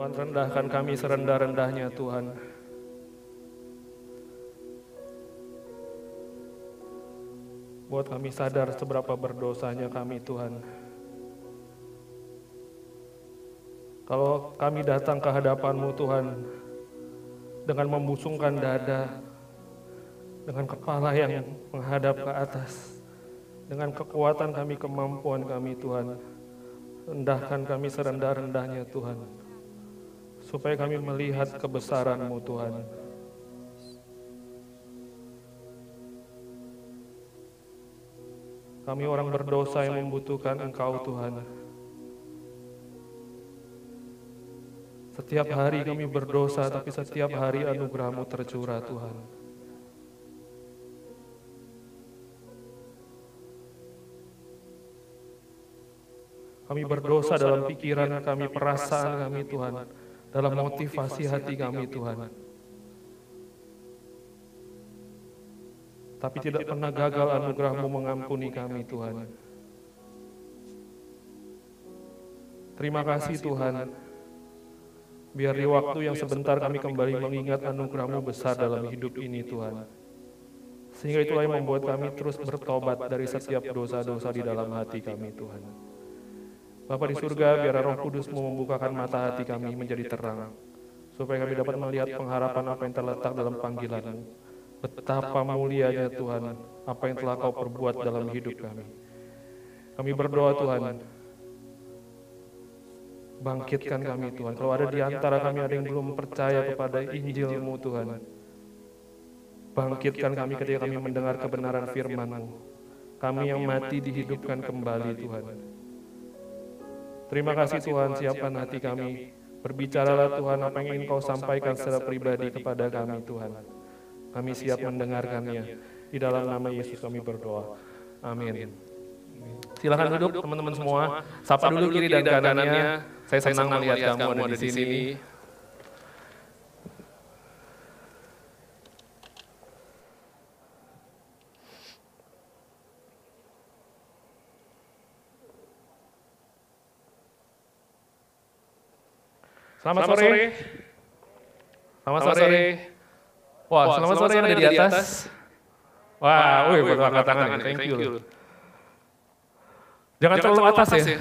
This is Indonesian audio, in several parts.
Tuhan rendahkan kami serendah-rendahnya Tuhan. Buat kami sadar seberapa berdosanya kami Tuhan. Kalau kami datang ke hadapan-Mu Tuhan dengan membusungkan dada, dengan kepala yang menghadap ke atas, dengan kekuatan kami, kemampuan kami Tuhan, rendahkan kami serendah-rendahnya Tuhan, supaya kami melihat kebesaran-Mu Tuhan. Kami orang berdosa yang membutuhkan Engkau Tuhan. Setiap hari kami berdosa, tapi setiap hari anugerah-Mu tercurah Tuhan. Kami berdosa dalam pikiran kami, perasaan kami Tuhan, dalam motivasi hati kami Tuhan. Tapi tidak pernah gagal anugerah-Mu mengampuni kami Tuhan. Terima kasih Tuhan. Biar di waktu yang sebentar kami kembali mengingat anugerah-Mu besar dalam hidup ini Tuhan. Sehingga itulah yang membuat kami terus bertobat dari setiap dosa-dosa di dalam hati kami Tuhan. Bapa di surga, biar roh kudus-Mu membukakan mata hati kami menjadi terang. Supaya kami dapat melihat pengharapan apa yang terletak dalam panggilan-Mu. Betapa mulianya Tuhan, apa yang telah Kau perbuat dalam hidup kami. Kami berdoa Tuhan, bangkitkan kami Tuhan. Kalau ada di antara kami ada yang belum percaya kepada Injil-Mu Tuhan, bangkitkan kami ketika kami mendengar kebenaran firman-Mu. Kami yang mati dihidupkan kembali Tuhan. Terima kasih Tuhan, siapkan hati kami. Berbicaralah Tuhan apa yang ingin Kau sampaikan secara pribadi kepada kami Tuhan. Kami siap mendengarkannya. Di dalam nama Yesus kami berdoa. Amin. Silakan duduk teman-teman semua. Sapa dulu kiri dan kanannya. Saya senang melihat kamu ada di sini. Selamat sore. Selamat sore. Wah, selamat sore yang ada di atas. Wah, wih, baru angkat tangan. Thank you. Jangan terlalu atas ya.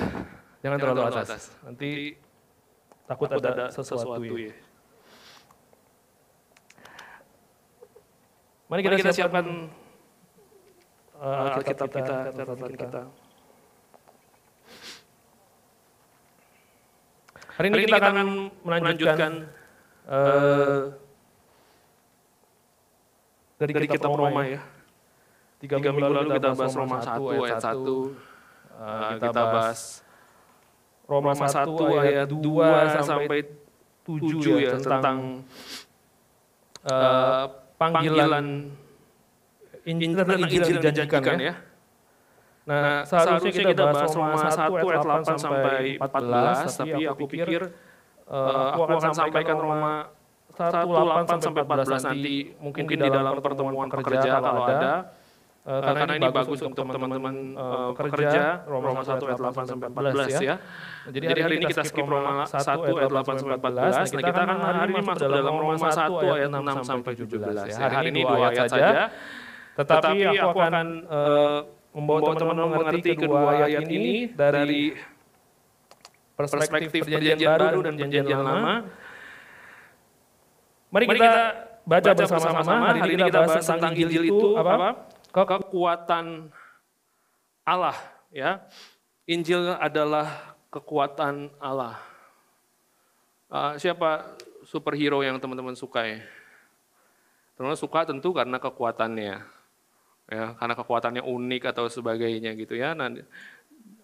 Jangan terlalu atas. Nanti takut ada sesuatu ya. Mari kita siapkan uh, Alkitab kita, catatan kita. Hari ini kita akan melanjutkan uh, dari, dari kitab Roma ya. Tiga, Tiga minggu lalu kita bahas Roma 1 ayat 1. Uh, kita bahas Roma 1 ayat 2 sampai 7 ya tentang uh, panggilan Injil, tentang Injil yang dijanjikan ya. Nah, seharusnya kita bahas Roma 1 ayat 8 sampai 14, tapi aku pikir uh, aku akan sampaikan Roma 1 8 sampai 14 nanti mungkin di dalam pertemuan pekerja kalau ada. Uh, karena, karena ini bagus untuk teman-teman uh, pekerja Roma 1 ayat 8 sampai 14 ya. Jadi hari, hari ini kita skip Roma 1 ayat 8 sampai 14. Nah, kita akan hari ini masuk dalam Roma 1 ayat 6 sampai 17 ya. Hari ini dua ayat saja. Tetapi aku akan uh, membawa teman-teman mengerti kedua ayat ini dari perspektif perjanjian baru dan perjanjian lama. Mari kita baca bersama-sama. Hari ini kita bahas tentang Injil itu apa? Kekuatan Allah, ya. Injil adalah kekuatan Allah. Uh, siapa superhero yang teman-teman suka ya? Teman-teman suka tentu karena kekuatannya ya karena kekuatannya unik atau sebagainya gitu ya. Nah,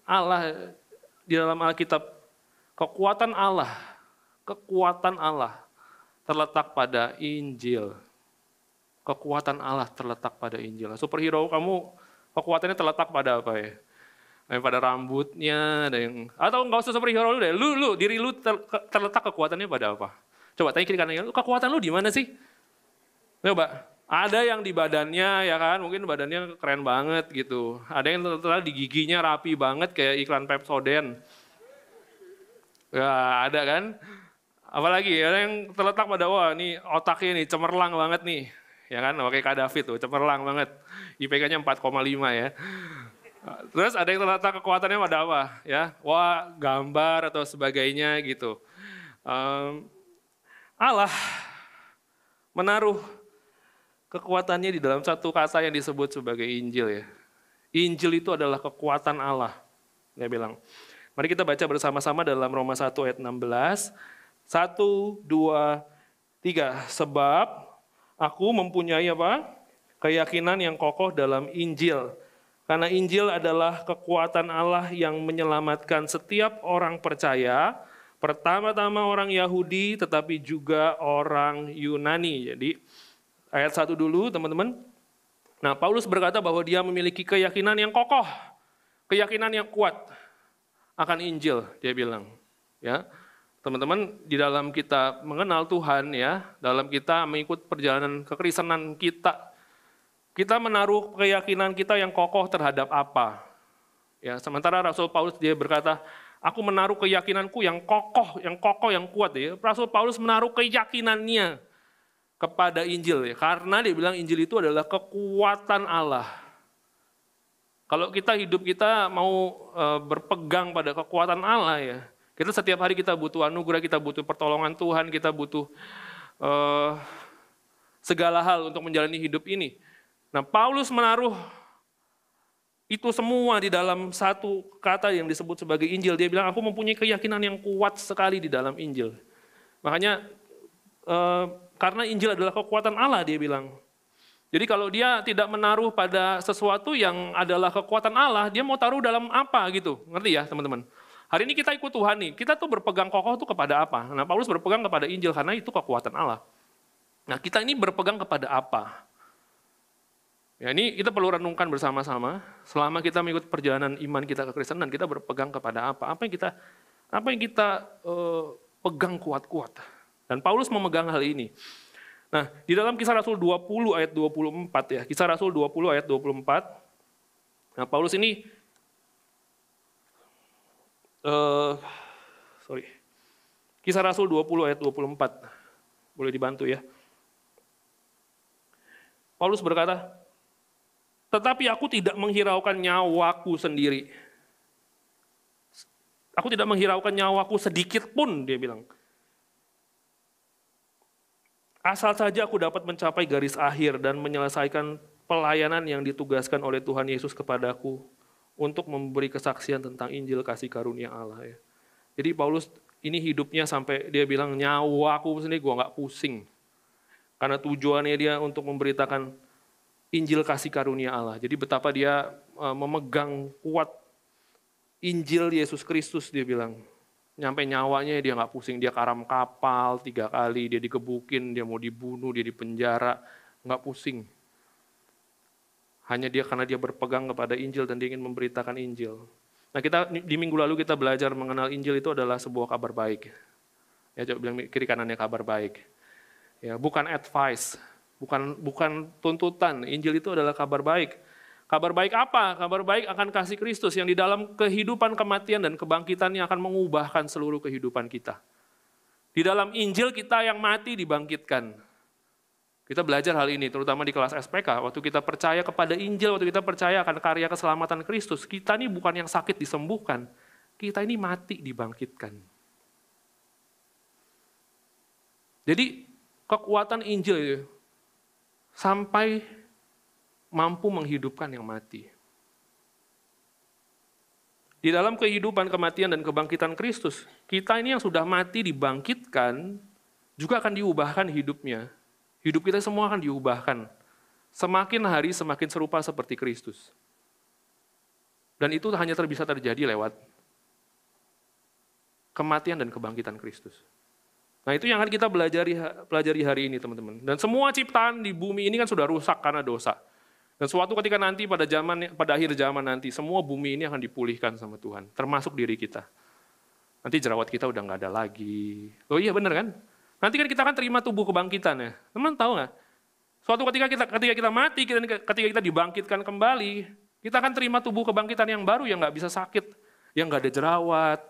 Allah di dalam Alkitab kekuatan Allah, kekuatan Allah terletak pada Injil. Kekuatan Allah terletak pada Injil. Superhero kamu kekuatannya terletak pada apa ya? Ada pada rambutnya, ada yang atau nggak usah superhero lu deh. Lu lu diri lu ter, terletak kekuatannya pada apa? Coba tanya kiri kanan, kekuatan lu di mana sih? Coba ada yang di badannya ya kan, mungkin badannya keren banget gitu. Ada yang ternyata di giginya rapi banget kayak iklan Pepsodent. Ya ada kan. Apalagi ada yang terletak pada wah ini otaknya nih cemerlang banget nih. Ya kan, Kak David tuh cemerlang banget. IPK-nya 4,5 ya. Terus ada yang terletak kekuatannya pada apa? Ya, wah gambar atau sebagainya gitu. Um, Allah menaruh kekuatannya di dalam satu kata yang disebut sebagai Injil ya. Injil itu adalah kekuatan Allah. Dia bilang. Mari kita baca bersama-sama dalam Roma 1 ayat 16. Satu, dua, tiga. Sebab aku mempunyai apa? Keyakinan yang kokoh dalam Injil. Karena Injil adalah kekuatan Allah yang menyelamatkan setiap orang percaya, pertama-tama orang Yahudi tetapi juga orang Yunani. Jadi ayat satu dulu teman-teman. Nah Paulus berkata bahwa dia memiliki keyakinan yang kokoh, keyakinan yang kuat akan Injil, dia bilang. Ya, Teman-teman, di dalam kita mengenal Tuhan ya, dalam kita mengikut perjalanan kekristenan kita, kita menaruh keyakinan kita yang kokoh terhadap apa? Ya, sementara Rasul Paulus dia berkata, aku menaruh keyakinanku yang kokoh, yang kokoh, yang kuat ya. Rasul Paulus menaruh keyakinannya kepada Injil ya, karena dia bilang Injil itu adalah kekuatan Allah. Kalau kita hidup kita mau e, berpegang pada kekuatan Allah ya, kita setiap hari kita butuh anugerah, kita butuh pertolongan Tuhan, kita butuh uh, segala hal untuk menjalani hidup ini. Nah, Paulus menaruh itu semua di dalam satu kata yang disebut sebagai Injil. Dia bilang, aku mempunyai keyakinan yang kuat sekali di dalam Injil. Makanya, uh, karena Injil adalah kekuatan Allah, dia bilang. Jadi kalau dia tidak menaruh pada sesuatu yang adalah kekuatan Allah, dia mau taruh dalam apa gitu. Ngerti ya teman-teman? Hari ini kita ikut Tuhan nih, kita tuh berpegang kokoh tuh kepada apa? Nah Paulus berpegang kepada Injil karena itu kekuatan Allah. Nah kita ini berpegang kepada apa? Ya ini kita perlu renungkan bersama-sama. Selama kita mengikut perjalanan iman kita ke Kristen dan kita berpegang kepada apa? Apa yang kita apa yang kita uh, pegang kuat-kuat? Dan Paulus memegang hal ini. Nah, di dalam kisah Rasul 20 ayat 24 ya, kisah Rasul 20 ayat 24, nah Paulus ini uh, sorry. Kisah Rasul 20 ayat 24. Boleh dibantu ya. Paulus berkata, tetapi aku tidak menghiraukan nyawaku sendiri. Aku tidak menghiraukan nyawaku sedikit pun, dia bilang. Asal saja aku dapat mencapai garis akhir dan menyelesaikan pelayanan yang ditugaskan oleh Tuhan Yesus kepadaku untuk memberi kesaksian tentang Injil kasih karunia Allah ya. Jadi Paulus ini hidupnya sampai dia bilang nyawa aku sendiri gue nggak pusing. Karena tujuannya dia untuk memberitakan Injil kasih karunia Allah. Jadi betapa dia uh, memegang kuat Injil Yesus Kristus dia bilang. Nyampe nyawanya dia nggak pusing, dia karam kapal tiga kali, dia dikebukin, dia mau dibunuh, dia dipenjara, nggak pusing. Hanya dia karena dia berpegang kepada Injil dan dia ingin memberitakan Injil. Nah kita di minggu lalu kita belajar mengenal Injil itu adalah sebuah kabar baik. Ya coba bilang kiri kanannya kabar baik. Ya bukan advice, bukan bukan tuntutan. Injil itu adalah kabar baik. Kabar baik apa? Kabar baik akan kasih Kristus yang di dalam kehidupan kematian dan kebangkitannya akan mengubahkan seluruh kehidupan kita. Di dalam Injil kita yang mati dibangkitkan. Kita belajar hal ini, terutama di kelas SPK. Waktu kita percaya kepada Injil, waktu kita percaya akan karya keselamatan Kristus, kita ini bukan yang sakit disembuhkan, kita ini mati dibangkitkan. Jadi kekuatan Injil sampai mampu menghidupkan yang mati. Di dalam kehidupan kematian dan kebangkitan Kristus, kita ini yang sudah mati dibangkitkan juga akan diubahkan hidupnya Hidup kita semua akan diubahkan. Semakin hari semakin serupa seperti Kristus. Dan itu hanya bisa terjadi lewat kematian dan kebangkitan Kristus. Nah itu yang akan kita pelajari, pelajari hari ini teman-teman. Dan semua ciptaan di bumi ini kan sudah rusak karena dosa. Dan suatu ketika nanti pada zaman pada akhir zaman nanti semua bumi ini akan dipulihkan sama Tuhan, termasuk diri kita. Nanti jerawat kita udah nggak ada lagi. Oh iya bener kan? Nanti kan kita akan terima tubuh kebangkitan ya. Teman tahu nggak? Suatu ketika kita ketika kita mati, ketika kita dibangkitkan kembali, kita akan terima tubuh kebangkitan yang baru yang nggak bisa sakit, yang nggak ada jerawat,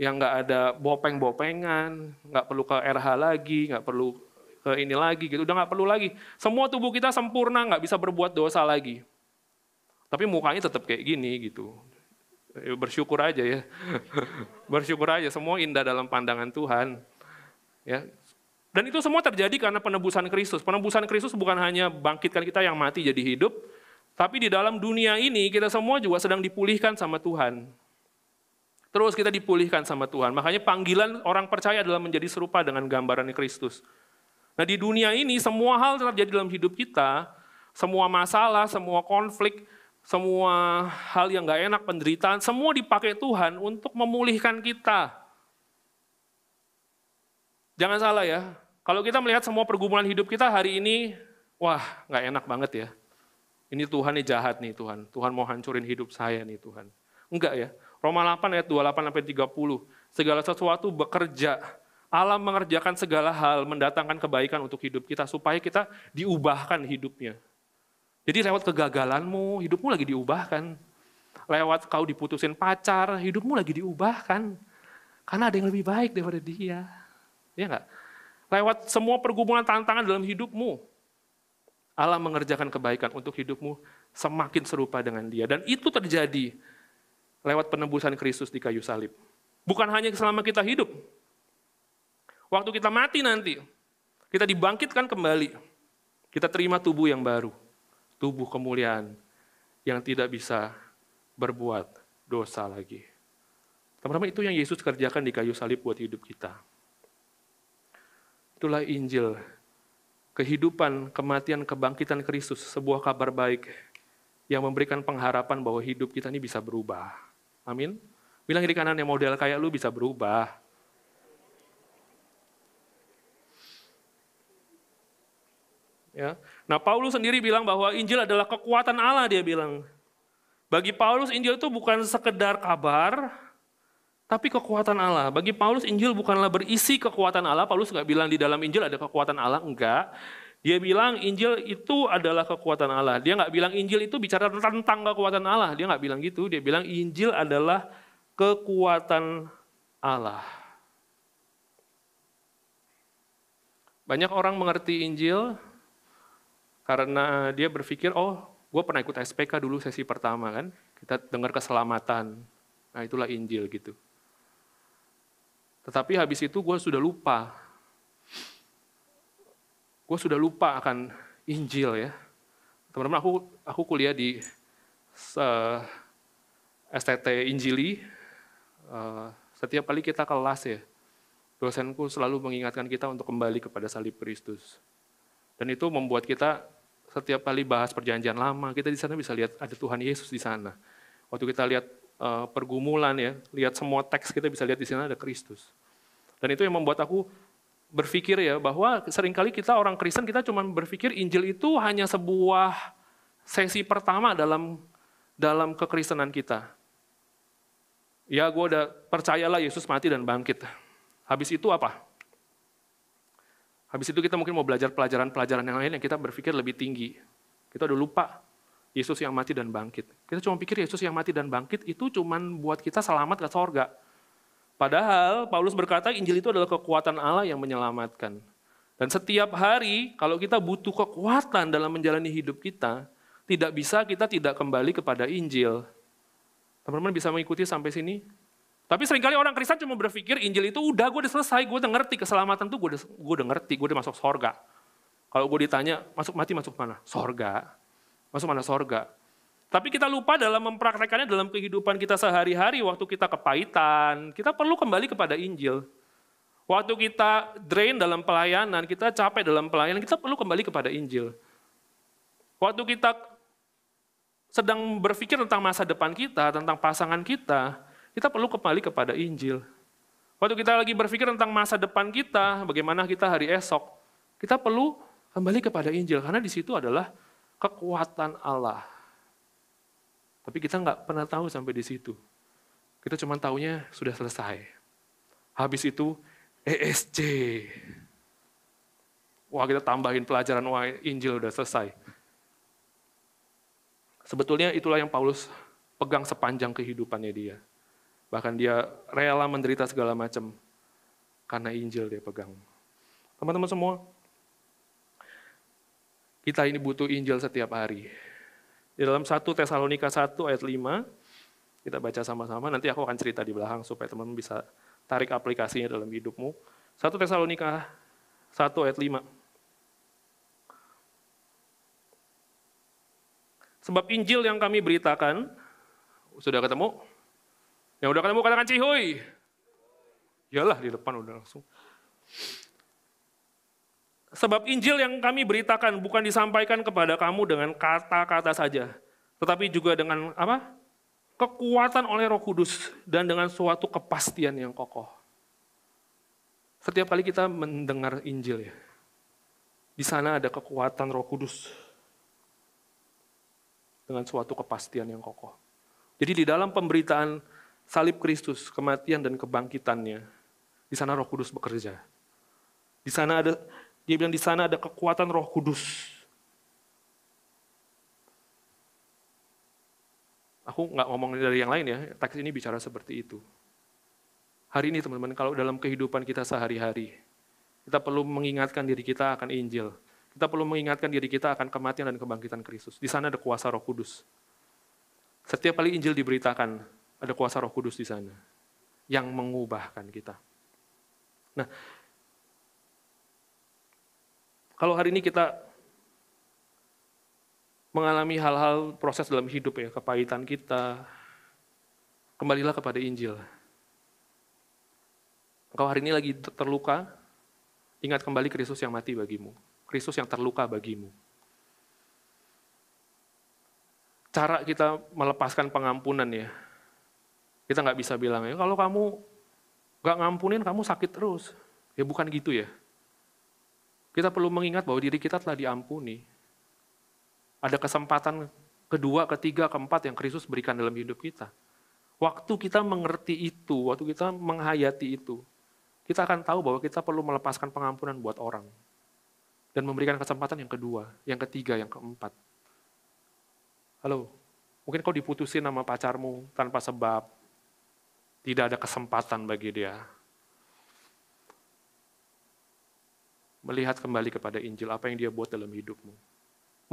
yang nggak ada bopeng-bopengan, nggak perlu ke RH lagi, nggak perlu ini lagi gitu, udah nggak perlu lagi. Semua tubuh kita sempurna, nggak bisa berbuat dosa lagi. Tapi mukanya tetap kayak gini gitu. Ya, bersyukur aja ya. bersyukur aja, semua indah dalam pandangan Tuhan. Ya. Dan itu semua terjadi karena penebusan Kristus. Penebusan Kristus bukan hanya bangkitkan kita yang mati jadi hidup, tapi di dalam dunia ini kita semua juga sedang dipulihkan sama Tuhan. Terus kita dipulihkan sama Tuhan. Makanya panggilan orang percaya adalah menjadi serupa dengan gambaran Kristus. Nah di dunia ini semua hal terjadi dalam hidup kita, semua masalah, semua konflik, semua hal yang gak enak, penderitaan, semua dipakai Tuhan untuk memulihkan kita. Jangan salah ya, kalau kita melihat semua pergumulan hidup kita hari ini, wah gak enak banget ya. Ini Tuhan nih jahat nih Tuhan, Tuhan mau hancurin hidup saya nih Tuhan. Enggak ya, Roma 8 ayat 28 sampai 30. Segala sesuatu bekerja. Allah mengerjakan segala hal, mendatangkan kebaikan untuk hidup kita supaya kita diubahkan hidupnya. Jadi lewat kegagalanmu, hidupmu lagi diubahkan. Lewat kau diputusin pacar, hidupmu lagi diubahkan. Karena ada yang lebih baik daripada dia. Ya enggak? Lewat semua pergumulan tantangan dalam hidupmu, Allah mengerjakan kebaikan untuk hidupmu semakin serupa dengan dia. Dan itu terjadi lewat penebusan Kristus di kayu salib. Bukan hanya selama kita hidup. Waktu kita mati nanti, kita dibangkitkan kembali. Kita terima tubuh yang baru. Tubuh kemuliaan yang tidak bisa berbuat dosa lagi. Teman-teman, itu yang Yesus kerjakan di kayu salib buat hidup kita. Itulah Injil, kehidupan, kematian, kebangkitan Kristus, sebuah kabar baik yang memberikan pengharapan bahwa hidup kita ini bisa berubah. Amin. Bilang kiri kanan yang model kayak lu bisa berubah. Ya. Nah, Paulus sendiri bilang bahwa Injil adalah kekuatan Allah dia bilang. Bagi Paulus Injil itu bukan sekedar kabar, tapi kekuatan Allah. Bagi Paulus Injil bukanlah berisi kekuatan Allah. Paulus nggak bilang di dalam Injil ada kekuatan Allah, enggak. Dia bilang Injil itu adalah kekuatan Allah. Dia nggak bilang Injil itu bicara tentang kekuatan Allah. Dia nggak bilang gitu. Dia bilang Injil adalah kekuatan Allah. Banyak orang mengerti Injil karena dia berpikir, oh gue pernah ikut SPK dulu sesi pertama kan. Kita dengar keselamatan. Nah itulah Injil gitu. Tetapi habis itu gue sudah lupa gue sudah lupa akan Injil ya. Teman-teman, aku aku kuliah di eh, STT Injili. Uh, setiap kali kita kelas ya, dosenku selalu mengingatkan kita untuk kembali kepada salib Kristus. Dan itu membuat kita setiap kali bahas perjanjian lama, kita di sana bisa lihat ada Tuhan Yesus di sana. Waktu kita lihat uh, pergumulan ya, lihat semua teks kita bisa lihat di sana ada Kristus. Dan itu yang membuat aku berpikir ya bahwa sering kali kita orang Kristen kita cuma berpikir Injil itu hanya sebuah sesi pertama dalam dalam kekristenan kita. Ya gue udah percayalah Yesus mati dan bangkit. Habis itu apa? Habis itu kita mungkin mau belajar pelajaran-pelajaran yang lain yang kita berpikir lebih tinggi. Kita udah lupa Yesus yang mati dan bangkit. Kita cuma pikir Yesus yang mati dan bangkit itu cuma buat kita selamat ke sorga. Padahal Paulus berkata Injil itu adalah kekuatan Allah yang menyelamatkan. Dan setiap hari kalau kita butuh kekuatan dalam menjalani hidup kita, tidak bisa kita tidak kembali kepada Injil. Teman-teman bisa mengikuti sampai sini? Tapi sering kali orang Kristen cuma berpikir Injil itu udah gue udah selesai, gue udah ngerti keselamatan tuh gue udah, gue udah ngerti, gue udah masuk sorga. Kalau gue ditanya, masuk mati masuk mana? Sorga. Masuk mana sorga? Tapi kita lupa dalam mempraktekannya dalam kehidupan kita sehari-hari, waktu kita kepahitan, kita perlu kembali kepada Injil. Waktu kita drain dalam pelayanan, kita capek dalam pelayanan, kita perlu kembali kepada Injil. Waktu kita sedang berpikir tentang masa depan kita, tentang pasangan kita, kita perlu kembali kepada Injil. Waktu kita lagi berpikir tentang masa depan kita, bagaimana kita hari esok, kita perlu kembali kepada Injil, karena di situ adalah kekuatan Allah. Tapi kita nggak pernah tahu sampai di situ. Kita cuma tahunya sudah selesai. Habis itu ESC. Wah kita tambahin pelajaran, wah Injil udah selesai. Sebetulnya itulah yang Paulus pegang sepanjang kehidupannya dia. Bahkan dia rela menderita segala macam karena Injil dia pegang. Teman-teman semua, kita ini butuh Injil setiap hari. Di dalam 1 Tesalonika 1 ayat 5, kita baca sama-sama, nanti aku akan cerita di belakang supaya teman-teman bisa tarik aplikasinya dalam hidupmu. 1 Tesalonika 1 ayat 5. Sebab Injil yang kami beritakan, sudah ketemu? Yang udah ketemu katakan cihuy. Yalah di depan udah langsung. Sebab Injil yang kami beritakan bukan disampaikan kepada kamu dengan kata-kata saja, tetapi juga dengan apa? Kekuatan oleh Roh Kudus dan dengan suatu kepastian yang kokoh. Setiap kali kita mendengar Injil ya, di sana ada kekuatan Roh Kudus dengan suatu kepastian yang kokoh. Jadi di dalam pemberitaan salib Kristus, kematian dan kebangkitannya, di sana Roh Kudus bekerja. Di sana ada dia bilang di sana ada kekuatan roh kudus. Aku nggak ngomong dari yang lain ya, teks ini bicara seperti itu. Hari ini teman-teman, kalau dalam kehidupan kita sehari-hari, kita perlu mengingatkan diri kita akan Injil. Kita perlu mengingatkan diri kita akan kematian dan kebangkitan Kristus. Di sana ada kuasa roh kudus. Setiap kali Injil diberitakan, ada kuasa roh kudus di sana. Yang mengubahkan kita. Nah, kalau hari ini kita mengalami hal-hal proses dalam hidup ya, kepahitan kita, kembalilah kepada Injil. Engkau hari ini lagi terluka, ingat kembali Kristus yang mati bagimu. Kristus yang terluka bagimu. Cara kita melepaskan pengampunan ya, kita nggak bisa bilang ya, kalau kamu nggak ngampunin, kamu sakit terus. Ya bukan gitu ya. Kita perlu mengingat bahwa diri kita telah diampuni. Ada kesempatan kedua, ketiga, keempat yang Kristus berikan dalam hidup kita. Waktu kita mengerti itu, waktu kita menghayati itu, kita akan tahu bahwa kita perlu melepaskan pengampunan buat orang. Dan memberikan kesempatan yang kedua, yang ketiga, yang keempat. Halo, mungkin kau diputusin sama pacarmu tanpa sebab, tidak ada kesempatan bagi dia. melihat kembali kepada Injil, apa yang dia buat dalam hidupmu.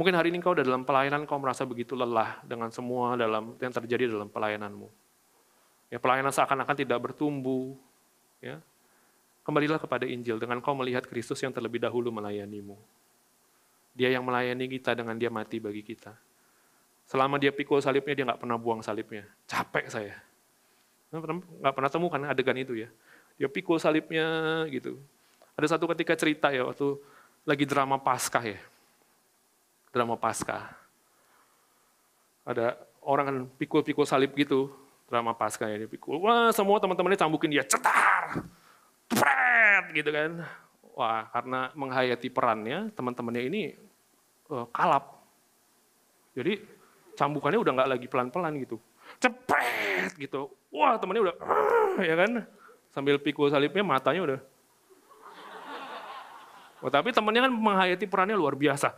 Mungkin hari ini kau udah dalam pelayanan, kau merasa begitu lelah dengan semua dalam yang terjadi dalam pelayananmu. Ya, pelayanan seakan-akan tidak bertumbuh. Ya. Kembalilah kepada Injil dengan kau melihat Kristus yang terlebih dahulu melayanimu. Dia yang melayani kita dengan dia mati bagi kita. Selama dia pikul salibnya, dia nggak pernah buang salibnya. Capek saya. Nggak pernah temukan adegan itu ya. Dia pikul salibnya gitu. Ada satu ketika cerita ya waktu lagi drama Paskah ya. Drama Paskah. Ada orang kan pikul-pikul salib gitu, drama Paskah ya, dia pikul. Wah, semua teman-temannya cambukin dia, cetar, pret, gitu kan. Wah, karena menghayati perannya, teman-temannya ini uh, kalap. Jadi cambukannya udah nggak lagi pelan-pelan gitu. Cepet gitu. Wah, temannya udah, ya kan. Sambil pikul salibnya, matanya udah Oh, tapi temennya kan menghayati perannya luar biasa.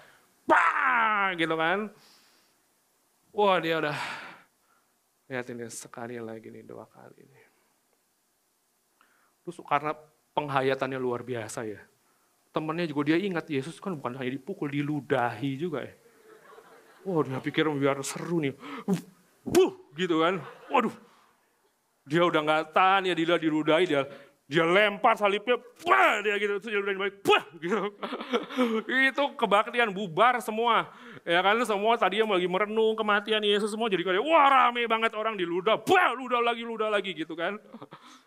Bah, gitu kan. Wah dia udah, lihat ini sekali lagi nih, dua kali ini. Terus karena penghayatannya luar biasa ya. Temennya juga dia ingat Yesus kan bukan hanya dipukul, diludahi juga ya. Wah dia pikir biar seru nih. Buh, gitu kan. Waduh, dia udah nggak tahan ya dia diludahi, dia dia lempar salibnya, bah, dia gitu, terus dia udah balik, bah, gitu. itu kebaktian bubar semua. Ya kan semua tadi yang lagi merenung kematian Yesus semua jadi kayak wah rame banget orang di ludah, bah, ludah lagi, ludah lagi gitu kan.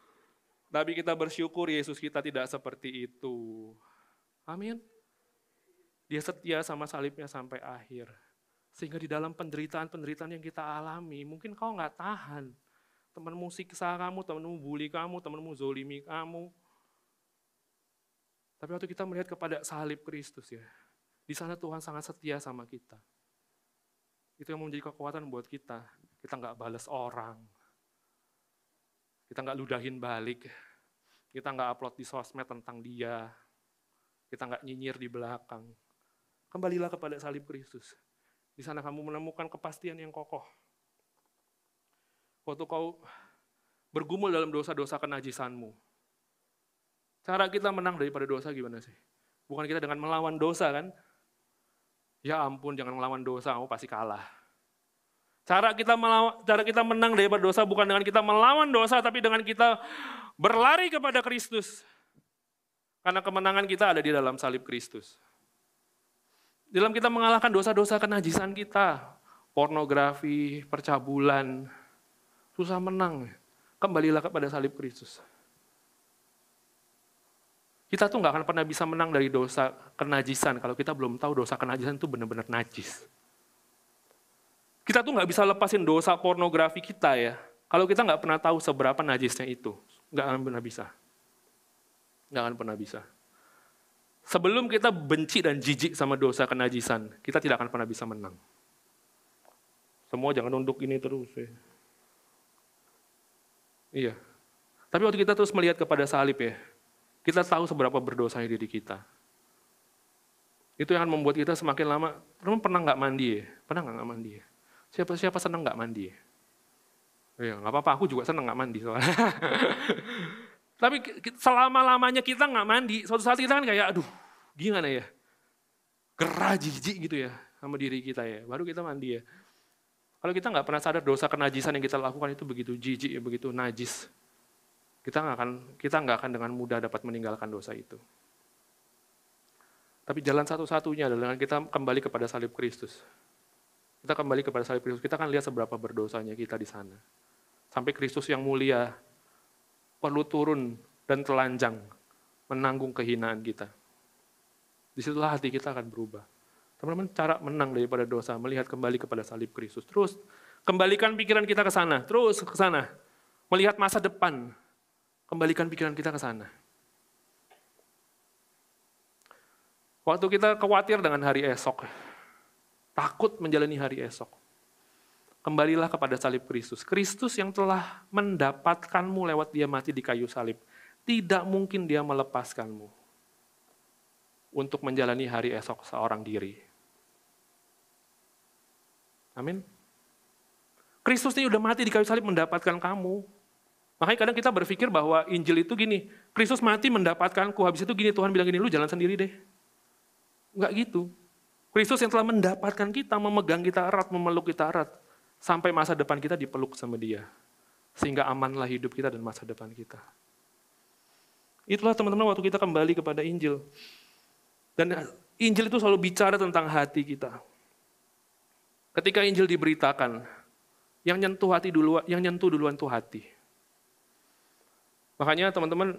Tapi kita bersyukur Yesus kita tidak seperti itu. Amin. Dia setia sama salibnya sampai akhir. Sehingga di dalam penderitaan-penderitaan yang kita alami, mungkin kau nggak tahan temanmu siksa kamu, temanmu bully kamu, temanmu zolimi kamu. Tapi waktu kita melihat kepada salib Kristus ya, di sana Tuhan sangat setia sama kita. Itu yang menjadi kekuatan buat kita. Kita nggak balas orang. Kita nggak ludahin balik. Kita nggak upload di sosmed tentang dia. Kita nggak nyinyir di belakang. Kembalilah kepada salib Kristus. Di sana kamu menemukan kepastian yang kokoh. Waktu kau bergumul dalam dosa-dosa kenajisanmu. Cara kita menang daripada dosa gimana sih? Bukan kita dengan melawan dosa kan? Ya ampun, jangan melawan dosa, kamu pasti kalah. Cara kita melawan, cara kita menang daripada dosa bukan dengan kita melawan dosa, tapi dengan kita berlari kepada Kristus. Karena kemenangan kita ada di dalam salib Kristus. Dalam kita mengalahkan dosa-dosa kenajisan kita, pornografi, percabulan, susah menang. Kembalilah kepada salib Kristus. Kita tuh nggak akan pernah bisa menang dari dosa kenajisan kalau kita belum tahu dosa kenajisan itu benar-benar najis. Kita tuh nggak bisa lepasin dosa pornografi kita ya. Kalau kita nggak pernah tahu seberapa najisnya itu, nggak akan pernah bisa. Nggak akan pernah bisa. Sebelum kita benci dan jijik sama dosa kenajisan, kita tidak akan pernah bisa menang. Semua jangan nunduk ini terus. Ya. Iya. Tapi waktu kita terus melihat kepada salib ya, kita tahu seberapa berdosanya diri kita. Itu yang akan membuat kita semakin lama, teman pernah nggak mandi ya? Pernah nggak mandi ya? Siapa siapa senang nggak mandi ya? Ya nggak apa-apa, aku juga senang nggak mandi soalnya. Tapi selama-lamanya kita nggak mandi, suatu saat kita kan kayak, aduh gimana ya? Gerah jijik gitu ya sama diri kita ya, baru kita mandi ya. Kalau kita nggak pernah sadar dosa kenajisan yang kita lakukan itu begitu jijik, ya, begitu najis kita nggak akan kita nggak akan dengan mudah dapat meninggalkan dosa itu. Tapi jalan satu-satunya adalah dengan kita kembali kepada salib Kristus. Kita kembali kepada salib Kristus, kita akan lihat seberapa berdosanya kita di sana. Sampai Kristus yang mulia perlu turun dan telanjang menanggung kehinaan kita. Di situlah hati kita akan berubah. Teman-teman, cara menang daripada dosa, melihat kembali kepada salib Kristus. Terus, kembalikan pikiran kita ke sana, terus ke sana. Melihat masa depan, Kembalikan pikiran kita ke sana. Waktu kita khawatir dengan hari esok, takut menjalani hari esok, kembalilah kepada salib Kristus. Kristus yang telah mendapatkanmu lewat dia mati di kayu salib. Tidak mungkin dia melepaskanmu untuk menjalani hari esok seorang diri. Amin. Kristus ini udah mati di kayu salib mendapatkan kamu. Makanya kadang kita berpikir bahwa Injil itu gini, Kristus mati mendapatkanku, habis itu gini Tuhan bilang gini, lu jalan sendiri deh. Enggak gitu. Kristus yang telah mendapatkan kita, memegang kita erat, memeluk kita erat, sampai masa depan kita dipeluk sama dia. Sehingga amanlah hidup kita dan masa depan kita. Itulah teman-teman waktu kita kembali kepada Injil. Dan Injil itu selalu bicara tentang hati kita. Ketika Injil diberitakan, yang nyentuh hati dulu, yang nyentuh duluan itu hati. Makanya teman-teman,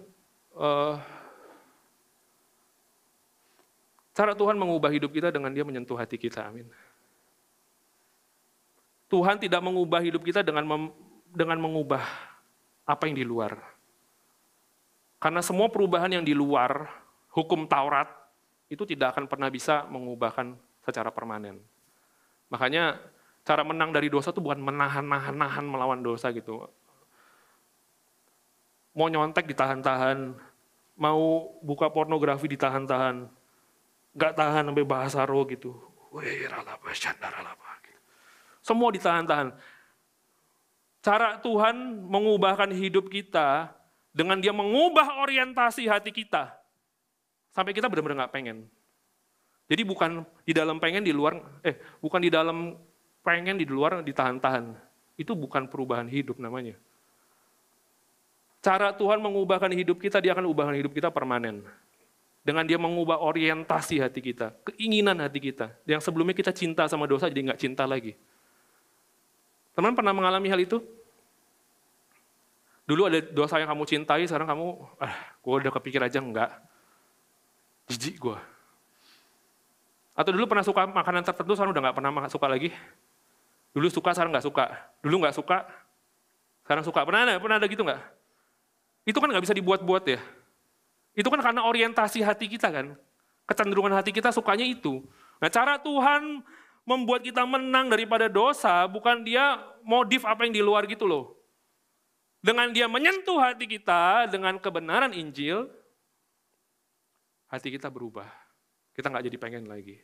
uh, cara Tuhan mengubah hidup kita dengan dia menyentuh hati kita, amin. Tuhan tidak mengubah hidup kita dengan mem, dengan mengubah apa yang di luar. Karena semua perubahan yang di luar hukum Taurat itu tidak akan pernah bisa mengubahkan secara permanen. Makanya cara menang dari dosa itu bukan menahan-nahan-nahan melawan dosa gitu mau nyontek ditahan-tahan, mau buka pornografi ditahan-tahan, nggak tahan sampai bahasa roh gitu. Gitu. Semua ditahan-tahan. Cara Tuhan mengubahkan hidup kita dengan dia mengubah orientasi hati kita. Sampai kita benar-benar nggak pengen. Jadi bukan di dalam pengen di luar, eh bukan di dalam pengen di luar ditahan-tahan. Itu bukan perubahan hidup namanya. Cara Tuhan mengubahkan hidup kita, dia akan ubahkan hidup kita permanen. Dengan dia mengubah orientasi hati kita, keinginan hati kita. Yang sebelumnya kita cinta sama dosa, jadi nggak cinta lagi. Teman pernah mengalami hal itu? Dulu ada dosa yang kamu cintai, sekarang kamu, ah, gue udah kepikir aja enggak. Jijik gue. Atau dulu pernah suka makanan tertentu, sekarang udah nggak pernah suka lagi. Dulu suka, sekarang nggak suka. Dulu nggak suka, sekarang suka. Pernah ada, pernah ada gitu nggak? Itu kan nggak bisa dibuat-buat ya. Itu kan karena orientasi hati kita kan. Kecenderungan hati kita sukanya itu. Nah cara Tuhan membuat kita menang daripada dosa, bukan dia modif apa yang di luar gitu loh. Dengan dia menyentuh hati kita dengan kebenaran Injil, hati kita berubah. Kita nggak jadi pengen lagi.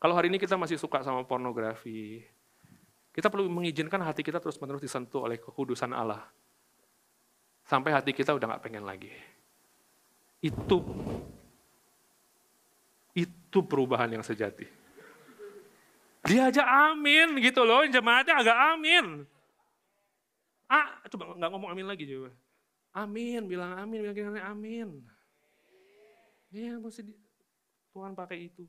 Kalau hari ini kita masih suka sama pornografi, kita perlu mengizinkan hati kita terus-menerus disentuh oleh kekudusan Allah. Sampai hati kita udah gak pengen lagi. Itu itu perubahan yang sejati. Dia aja amin gitu loh, jemaatnya agak amin. Ah, coba nggak ngomong amin lagi coba. Amin, bilang amin, bilang amin. Iya, mesti di, Tuhan pakai itu.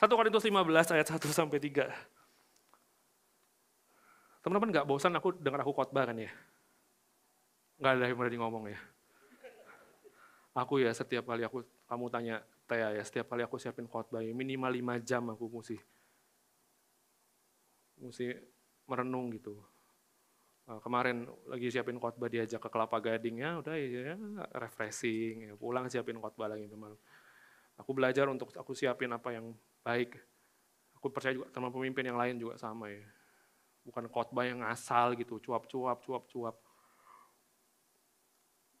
1 Korintus 15 ayat 1 sampai 3. Teman-teman nggak bosan aku dengar aku khotbah kan ya? Nggak ada yang berani ngomong ya. Aku ya setiap kali aku kamu tanya Tea ya, setiap kali aku siapin khotbah ya, minimal 5 jam aku mesti mesti merenung gitu. Nah, kemarin lagi siapin khotbah diajak ke Kelapa Gading ya, udah ya, refreshing, ya, pulang siapin khotbah lagi teman. Aku belajar untuk aku siapin apa yang baik. Aku percaya juga teman pemimpin yang lain juga sama ya. Bukan khotbah yang asal gitu, cuap-cuap, cuap-cuap.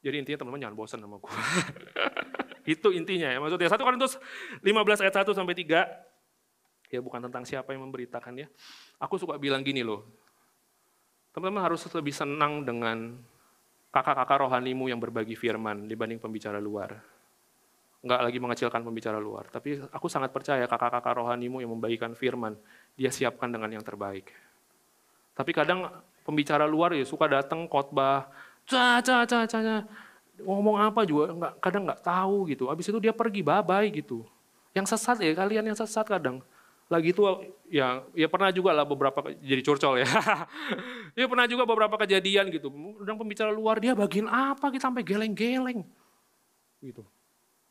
Jadi intinya teman-teman jangan bosan sama gue. Itu intinya ya. Maksudnya 1 Korintus 15 ayat 1 sampai 3. Ya bukan tentang siapa yang memberitakan ya. Aku suka bilang gini loh. Teman-teman harus lebih senang dengan kakak-kakak rohanimu yang berbagi firman dibanding pembicara luar. Enggak lagi mengecilkan pembicara luar. Tapi aku sangat percaya kakak-kakak rohanimu yang membagikan firman, dia siapkan dengan yang terbaik. Tapi kadang pembicara luar ya suka datang khotbah, ca ca ca ca, ngomong apa juga nggak kadang nggak tahu gitu. Habis itu dia pergi bye bye gitu. Yang sesat ya kalian yang sesat kadang. Lagi itu ya ya pernah juga lah beberapa jadi curcol ya. ya pernah juga beberapa kejadian gitu. Udang pembicara luar dia bagian apa kita sampai geleng-geleng. Gitu.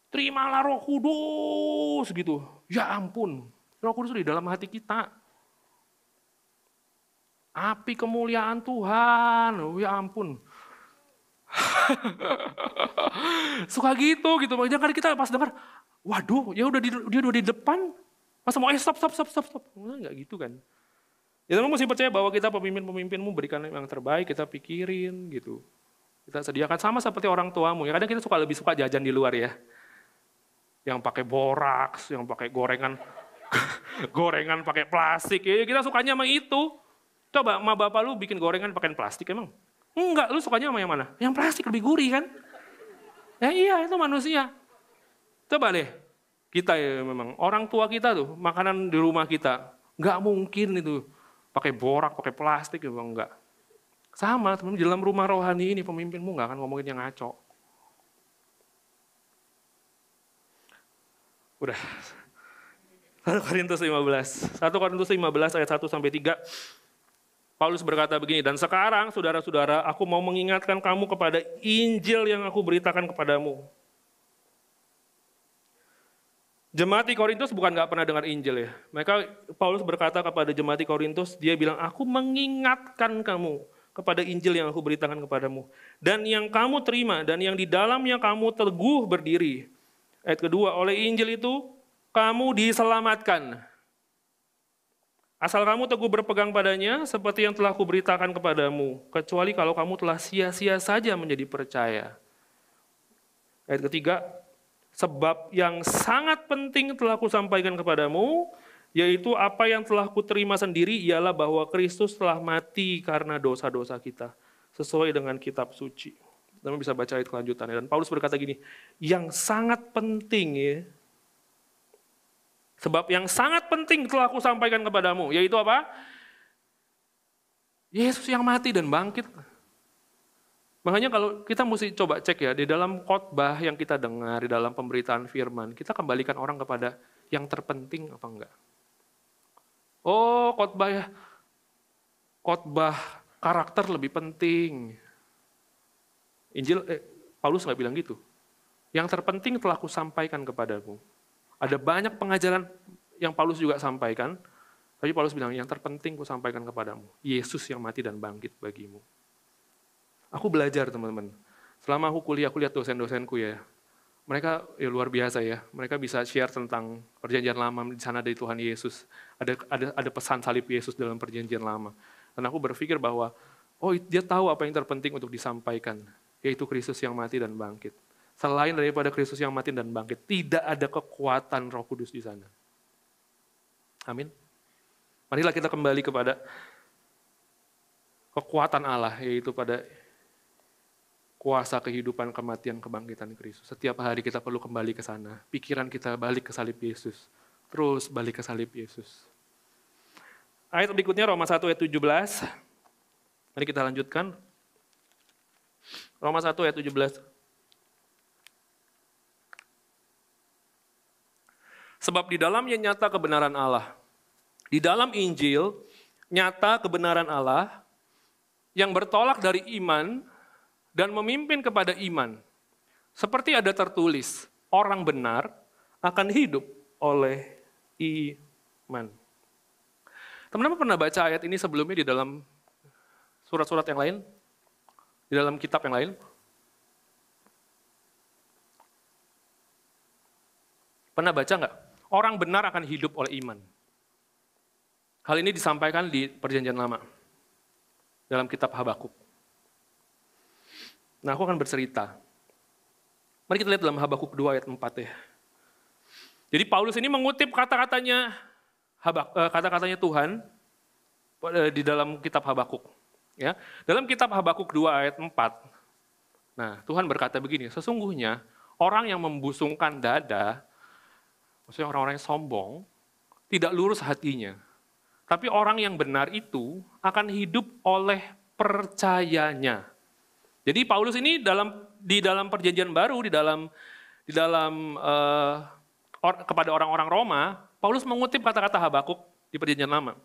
Terimalah roh kudus gitu. Ya ampun. Roh kudus di dalam hati kita. Api kemuliaan Tuhan. Ya ampun. Suka gitu gitu. Makanya kan kita pas dengar, waduh, ya udah di, dia udah di depan, masa mau eh stop stop stop stop stop. Enggak gitu kan. Ya teman mesti percaya bahwa kita pemimpin-pemimpinmu berikan yang terbaik, kita pikirin gitu. Kita sediakan sama seperti orang tuamu. Ya kadang kita suka lebih suka jajan di luar ya. Yang pakai boraks, yang pakai gorengan gorengan pakai plastik. Ya kita sukanya sama itu. Coba ma bapak lu bikin gorengan pakai plastik emang? Enggak, lu sukanya sama yang mana? Yang plastik lebih gurih kan? Ya iya, itu manusia. Coba deh, kita ya memang, orang tua kita tuh, makanan di rumah kita, enggak mungkin itu pakai borak, pakai plastik, ya enggak. Sama, teman di dalam rumah rohani ini pemimpinmu enggak akan ngomongin yang ngaco. Udah. 1 Korintus 15. 1 Korintus 15 ayat 1 sampai 3. Paulus berkata begini, dan sekarang saudara-saudara, aku mau mengingatkan kamu kepada Injil yang aku beritakan kepadamu. Jemaat di Korintus bukan nggak pernah dengar Injil ya. Mereka Paulus berkata kepada jemaat di Korintus, dia bilang, aku mengingatkan kamu kepada Injil yang aku beritakan kepadamu. Dan yang kamu terima, dan yang di dalamnya kamu teguh berdiri. Ayat kedua, oleh Injil itu kamu diselamatkan. Asal kamu teguh berpegang padanya seperti yang telah kuberitakan kepadamu, kecuali kalau kamu telah sia-sia saja menjadi percaya. Ayat ketiga, sebab yang sangat penting telah kusampaikan kepadamu, yaitu apa yang telah kuterima sendiri ialah bahwa Kristus telah mati karena dosa-dosa kita, sesuai dengan kitab suci. Kita bisa baca ayat kelanjutannya. Dan Paulus berkata gini, yang sangat penting ya, Sebab yang sangat penting telah aku sampaikan kepadamu, yaitu apa? Yesus yang mati dan bangkit. Makanya kalau kita mesti coba cek ya, di dalam khotbah yang kita dengar, di dalam pemberitaan firman, kita kembalikan orang kepada yang terpenting apa enggak. Oh khotbah ya, khotbah karakter lebih penting. Injil, eh, Paulus nggak bilang gitu. Yang terpenting telah aku sampaikan kepadamu. Ada banyak pengajaran yang Paulus juga sampaikan, tapi Paulus bilang, yang terpenting ku sampaikan kepadamu, Yesus yang mati dan bangkit bagimu. Aku belajar teman-teman, selama aku kuliah, aku lihat dosen-dosenku ya, mereka ya luar biasa ya, mereka bisa share tentang perjanjian lama, di sana dari Tuhan Yesus, ada, ada, ada pesan salib Yesus dalam perjanjian lama. Dan aku berpikir bahwa, oh dia tahu apa yang terpenting untuk disampaikan, yaitu Kristus yang mati dan bangkit. Selain daripada Kristus yang mati dan bangkit, tidak ada kekuatan Roh Kudus di sana. Amin. Marilah kita kembali kepada kekuatan Allah, yaitu pada kuasa kehidupan, kematian, kebangkitan Kristus. Setiap hari kita perlu kembali ke sana. Pikiran kita balik ke salib Yesus. Terus balik ke salib Yesus. Ayat berikutnya Roma 1 ayat 17. Mari kita lanjutkan. Roma 1 ayat 17. Sebab di dalamnya nyata kebenaran Allah. Di dalam Injil, nyata kebenaran Allah yang bertolak dari iman dan memimpin kepada iman. Seperti ada tertulis, orang benar akan hidup oleh iman. Teman-teman pernah baca ayat ini sebelumnya di dalam surat-surat yang lain? Di dalam kitab yang lain? Pernah baca nggak? Orang benar akan hidup oleh iman. Hal ini disampaikan di perjanjian lama. Dalam kitab Habakuk. Nah aku akan bercerita. Mari kita lihat dalam Habakuk 2 ayat 4 ya. Jadi Paulus ini mengutip kata-katanya eh, kata-katanya Tuhan eh, di dalam kitab Habakuk. Ya, dalam kitab Habakuk 2 ayat 4. Nah, Tuhan berkata begini, sesungguhnya orang yang membusungkan dada, maksudnya orang-orang yang sombong, tidak lurus hatinya. Tapi orang yang benar itu akan hidup oleh percayanya. Jadi Paulus ini dalam di dalam perjanjian baru di dalam di dalam uh, or, kepada orang-orang Roma, Paulus mengutip kata-kata Habakuk di perjanjian lama.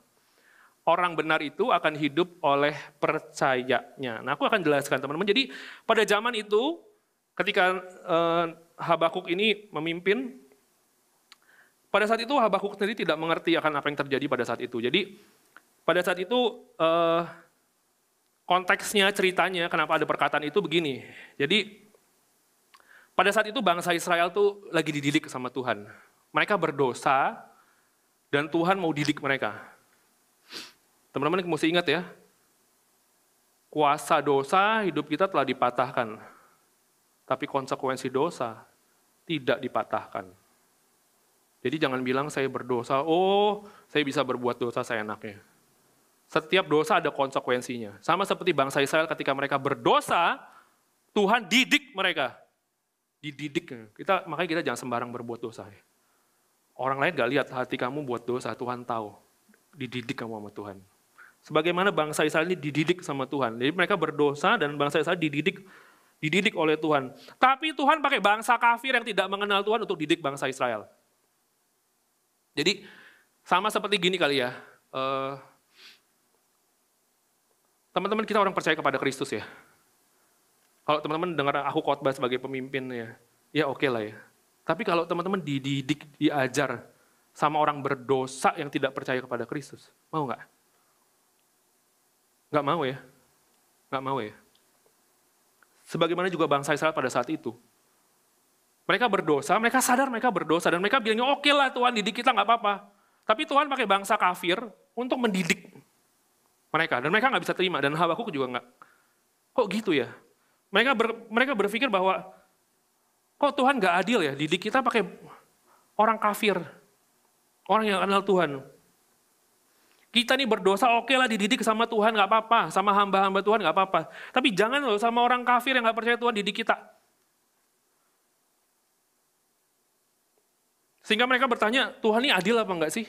Orang benar itu akan hidup oleh percayanya. Nah, aku akan jelaskan teman-teman. Jadi pada zaman itu ketika uh, Habakuk ini memimpin pada saat itu Habakuk sendiri tidak mengerti akan apa yang terjadi pada saat itu. Jadi pada saat itu uh, konteksnya, ceritanya, kenapa ada perkataan itu begini. Jadi pada saat itu bangsa Israel tuh lagi dididik sama Tuhan. Mereka berdosa dan Tuhan mau didik mereka. Teman-teman mesti ingat ya, kuasa dosa hidup kita telah dipatahkan. Tapi konsekuensi dosa tidak dipatahkan. Jadi jangan bilang saya berdosa, oh saya bisa berbuat dosa saya enaknya. Setiap dosa ada konsekuensinya. Sama seperti bangsa Israel ketika mereka berdosa, Tuhan didik mereka. Dididik. Kita makanya kita jangan sembarang berbuat dosa. Ya. Orang lain gak lihat hati kamu buat dosa, Tuhan tahu. Dididik kamu sama Tuhan. Sebagaimana bangsa Israel ini dididik sama Tuhan. Jadi mereka berdosa dan bangsa Israel dididik dididik oleh Tuhan. Tapi Tuhan pakai bangsa kafir yang tidak mengenal Tuhan untuk didik bangsa Israel. Jadi sama seperti gini kali ya. Uh, Teman-teman kita orang percaya kepada Kristus ya. Kalau teman-teman dengar aku khotbah sebagai pemimpin ya, ya oke okay lah ya. Tapi kalau teman-teman dididik, diajar sama orang berdosa yang tidak percaya kepada Kristus, mau nggak? Nggak mau ya? Nggak mau ya? Sebagaimana juga bangsa Israel pada saat itu. Mereka berdosa, mereka sadar mereka berdosa, dan mereka bilangnya, oke okay lah Tuhan didik kita nggak apa-apa. Tapi Tuhan pakai bangsa kafir untuk mendidik mereka dan mereka nggak bisa terima dan Habakuk juga nggak. Kok gitu ya? Mereka ber, mereka berpikir bahwa kok Tuhan nggak adil ya didik kita pakai orang kafir, orang yang kenal Tuhan. Kita nih berdosa oke okay lah dididik sama Tuhan nggak apa-apa, sama hamba-hamba Tuhan nggak apa-apa. Tapi jangan loh sama orang kafir yang nggak percaya Tuhan didik kita. Sehingga mereka bertanya, Tuhan ini adil apa enggak sih?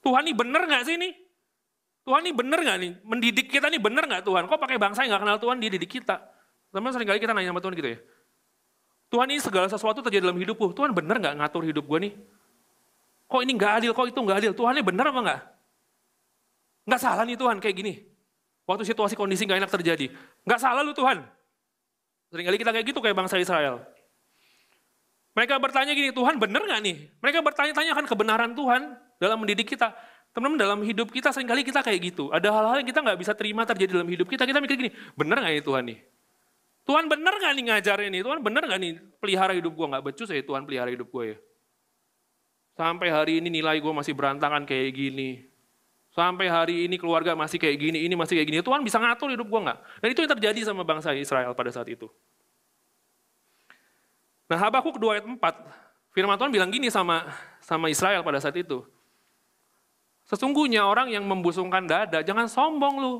Tuhan ini benar nggak sih ini? Tuhan ini benar nggak nih? Mendidik kita nih benar nggak Tuhan? Kok pakai bangsa yang nggak kenal Tuhan dia didik kita? Teman sering kali kita nanya sama Tuhan gitu ya. Tuhan ini segala sesuatu terjadi dalam hidupku. Tuhan benar nggak ngatur hidup gue nih? Kok ini nggak adil? Kok itu nggak adil? Tuhan ini benar apa nggak? Nggak salah nih Tuhan kayak gini. Waktu situasi kondisi nggak enak terjadi. Nggak salah lu Tuhan. Sering kali kita kayak gitu kayak bangsa Israel. Mereka bertanya gini, Tuhan benar nggak nih? Mereka bertanya-tanya kan kebenaran Tuhan dalam mendidik kita. Teman-teman dalam hidup kita sering kali kita kayak gitu. Ada hal-hal yang kita nggak bisa terima terjadi dalam hidup kita. Kita mikir gini, bener nggak ya Tuhan nih? Tuhan bener nggak nih ngajarin nih? Tuhan bener nggak nih pelihara hidup gue? Nggak becus ya Tuhan pelihara hidup gue ya? Sampai hari ini nilai gue masih berantakan kayak gini. Sampai hari ini keluarga masih kayak gini, ini masih kayak gini. Tuhan bisa ngatur hidup gue nggak? Dan itu yang terjadi sama bangsa Israel pada saat itu. Nah Habakuk 2 ayat 4, firman Tuhan bilang gini sama sama Israel pada saat itu. Sesungguhnya orang yang membusungkan dada, jangan sombong lu.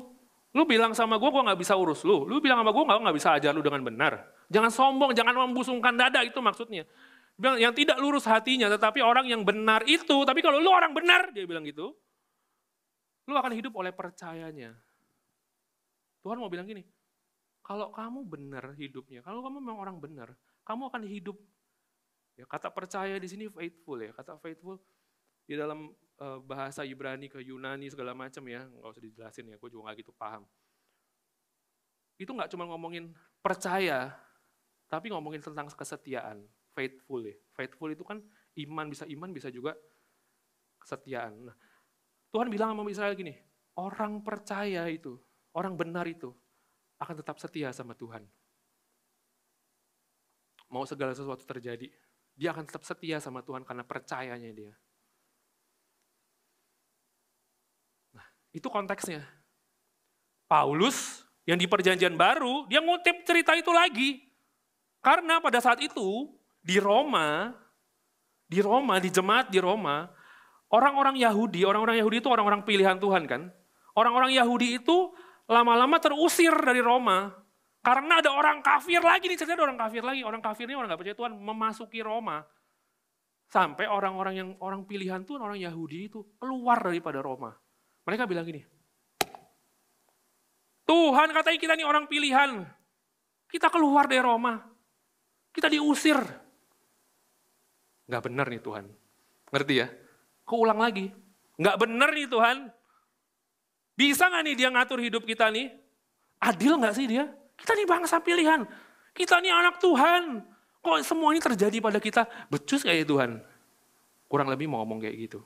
Lu bilang sama gue, gue gak bisa urus lu. Lu bilang sama gue, gue gak bisa ajar lu dengan benar. Jangan sombong, jangan membusungkan dada, itu maksudnya. Bilang, yang tidak lurus hatinya, tetapi orang yang benar itu. Tapi kalau lu orang benar, dia bilang gitu. Lu akan hidup oleh percayanya. Tuhan mau bilang gini, kalau kamu benar hidupnya, kalau kamu memang orang benar, kamu akan hidup. Ya, kata percaya di sini faithful ya, kata faithful di dalam uh, bahasa Ibrani ke Yunani segala macam ya, nggak usah dijelasin ya, gue juga nggak gitu paham. Itu nggak cuma ngomongin percaya, tapi ngomongin tentang kesetiaan, faithful ya. Faithful itu kan iman bisa iman bisa juga kesetiaan. Nah, Tuhan bilang sama Israel gini, orang percaya itu, orang benar itu akan tetap setia sama Tuhan. Mau segala sesuatu terjadi, dia akan tetap setia sama Tuhan karena percayanya dia. Itu konteksnya. Paulus yang di perjanjian baru, dia ngutip cerita itu lagi. Karena pada saat itu, di Roma, di Roma, di jemaat di Roma, orang-orang Yahudi, orang-orang Yahudi itu orang-orang pilihan Tuhan kan. Orang-orang Yahudi itu lama-lama terusir dari Roma. Karena ada orang kafir lagi, nih cerita ada orang kafir lagi. Orang kafir ini orang gak percaya Tuhan memasuki Roma. Sampai orang-orang yang orang pilihan Tuhan, orang Yahudi itu keluar daripada Roma. Mereka bilang gini, Tuhan katanya kita ini orang pilihan. Kita keluar dari Roma. Kita diusir. Nggak benar nih Tuhan. Ngerti ya? Keulang lagi. Nggak benar nih Tuhan. Bisa nggak nih dia ngatur hidup kita nih? Adil nggak sih dia? Kita nih bangsa pilihan. Kita nih anak Tuhan. Kok semua ini terjadi pada kita? Becus kayak Tuhan. Kurang lebih mau ngomong kayak gitu.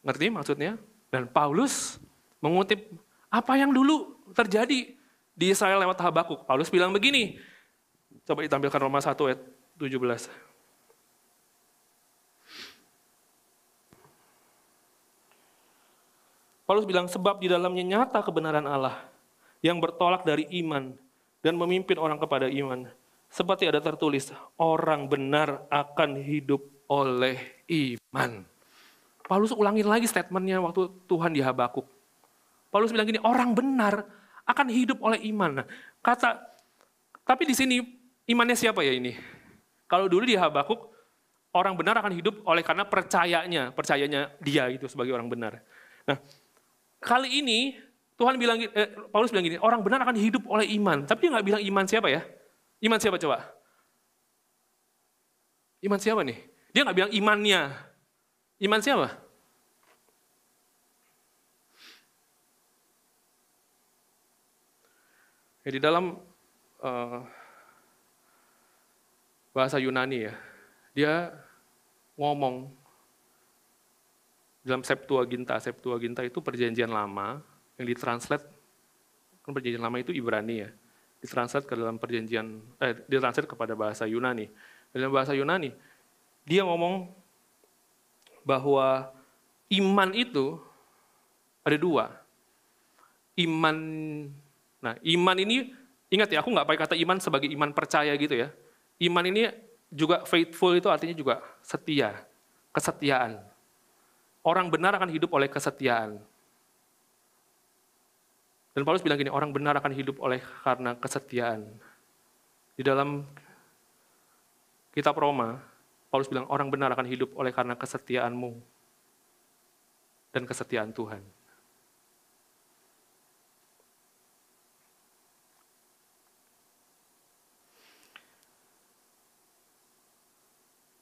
Ngerti maksudnya? Dan Paulus mengutip apa yang dulu terjadi di Israel lewat Habakuk. Paulus bilang begini, coba ditampilkan Roma 1 ayat 17. Paulus bilang, sebab di dalamnya nyata kebenaran Allah yang bertolak dari iman dan memimpin orang kepada iman. Seperti ada tertulis, orang benar akan hidup oleh iman. Paulus ulangin lagi statementnya waktu Tuhan di Habakuk. Paulus bilang gini, orang benar akan hidup oleh iman. Nah, kata, tapi di sini imannya siapa ya ini? Kalau dulu di Habakuk, orang benar akan hidup oleh karena percayanya, percayanya dia itu sebagai orang benar. Nah, kali ini Tuhan bilang, eh, Paulus bilang gini, orang benar akan hidup oleh iman. Tapi dia nggak bilang iman siapa ya? Iman siapa coba? Iman siapa nih? Dia nggak bilang imannya, Iman siapa? Ya, di dalam uh, bahasa Yunani ya, dia ngomong dalam Septuaginta. Septuaginta itu perjanjian lama yang ditranslate, kan perjanjian lama itu Ibrani ya, ditranslate ke dalam perjanjian, eh, ditranslate kepada bahasa Yunani. Dalam bahasa Yunani, dia ngomong bahwa iman itu ada dua. Iman, nah iman ini, ingat ya aku nggak pakai kata iman sebagai iman percaya gitu ya. Iman ini juga faithful itu artinya juga setia, kesetiaan. Orang benar akan hidup oleh kesetiaan. Dan Paulus bilang gini, orang benar akan hidup oleh karena kesetiaan. Di dalam kitab Roma, Paulus bilang orang benar akan hidup oleh karena kesetiaanmu dan kesetiaan Tuhan.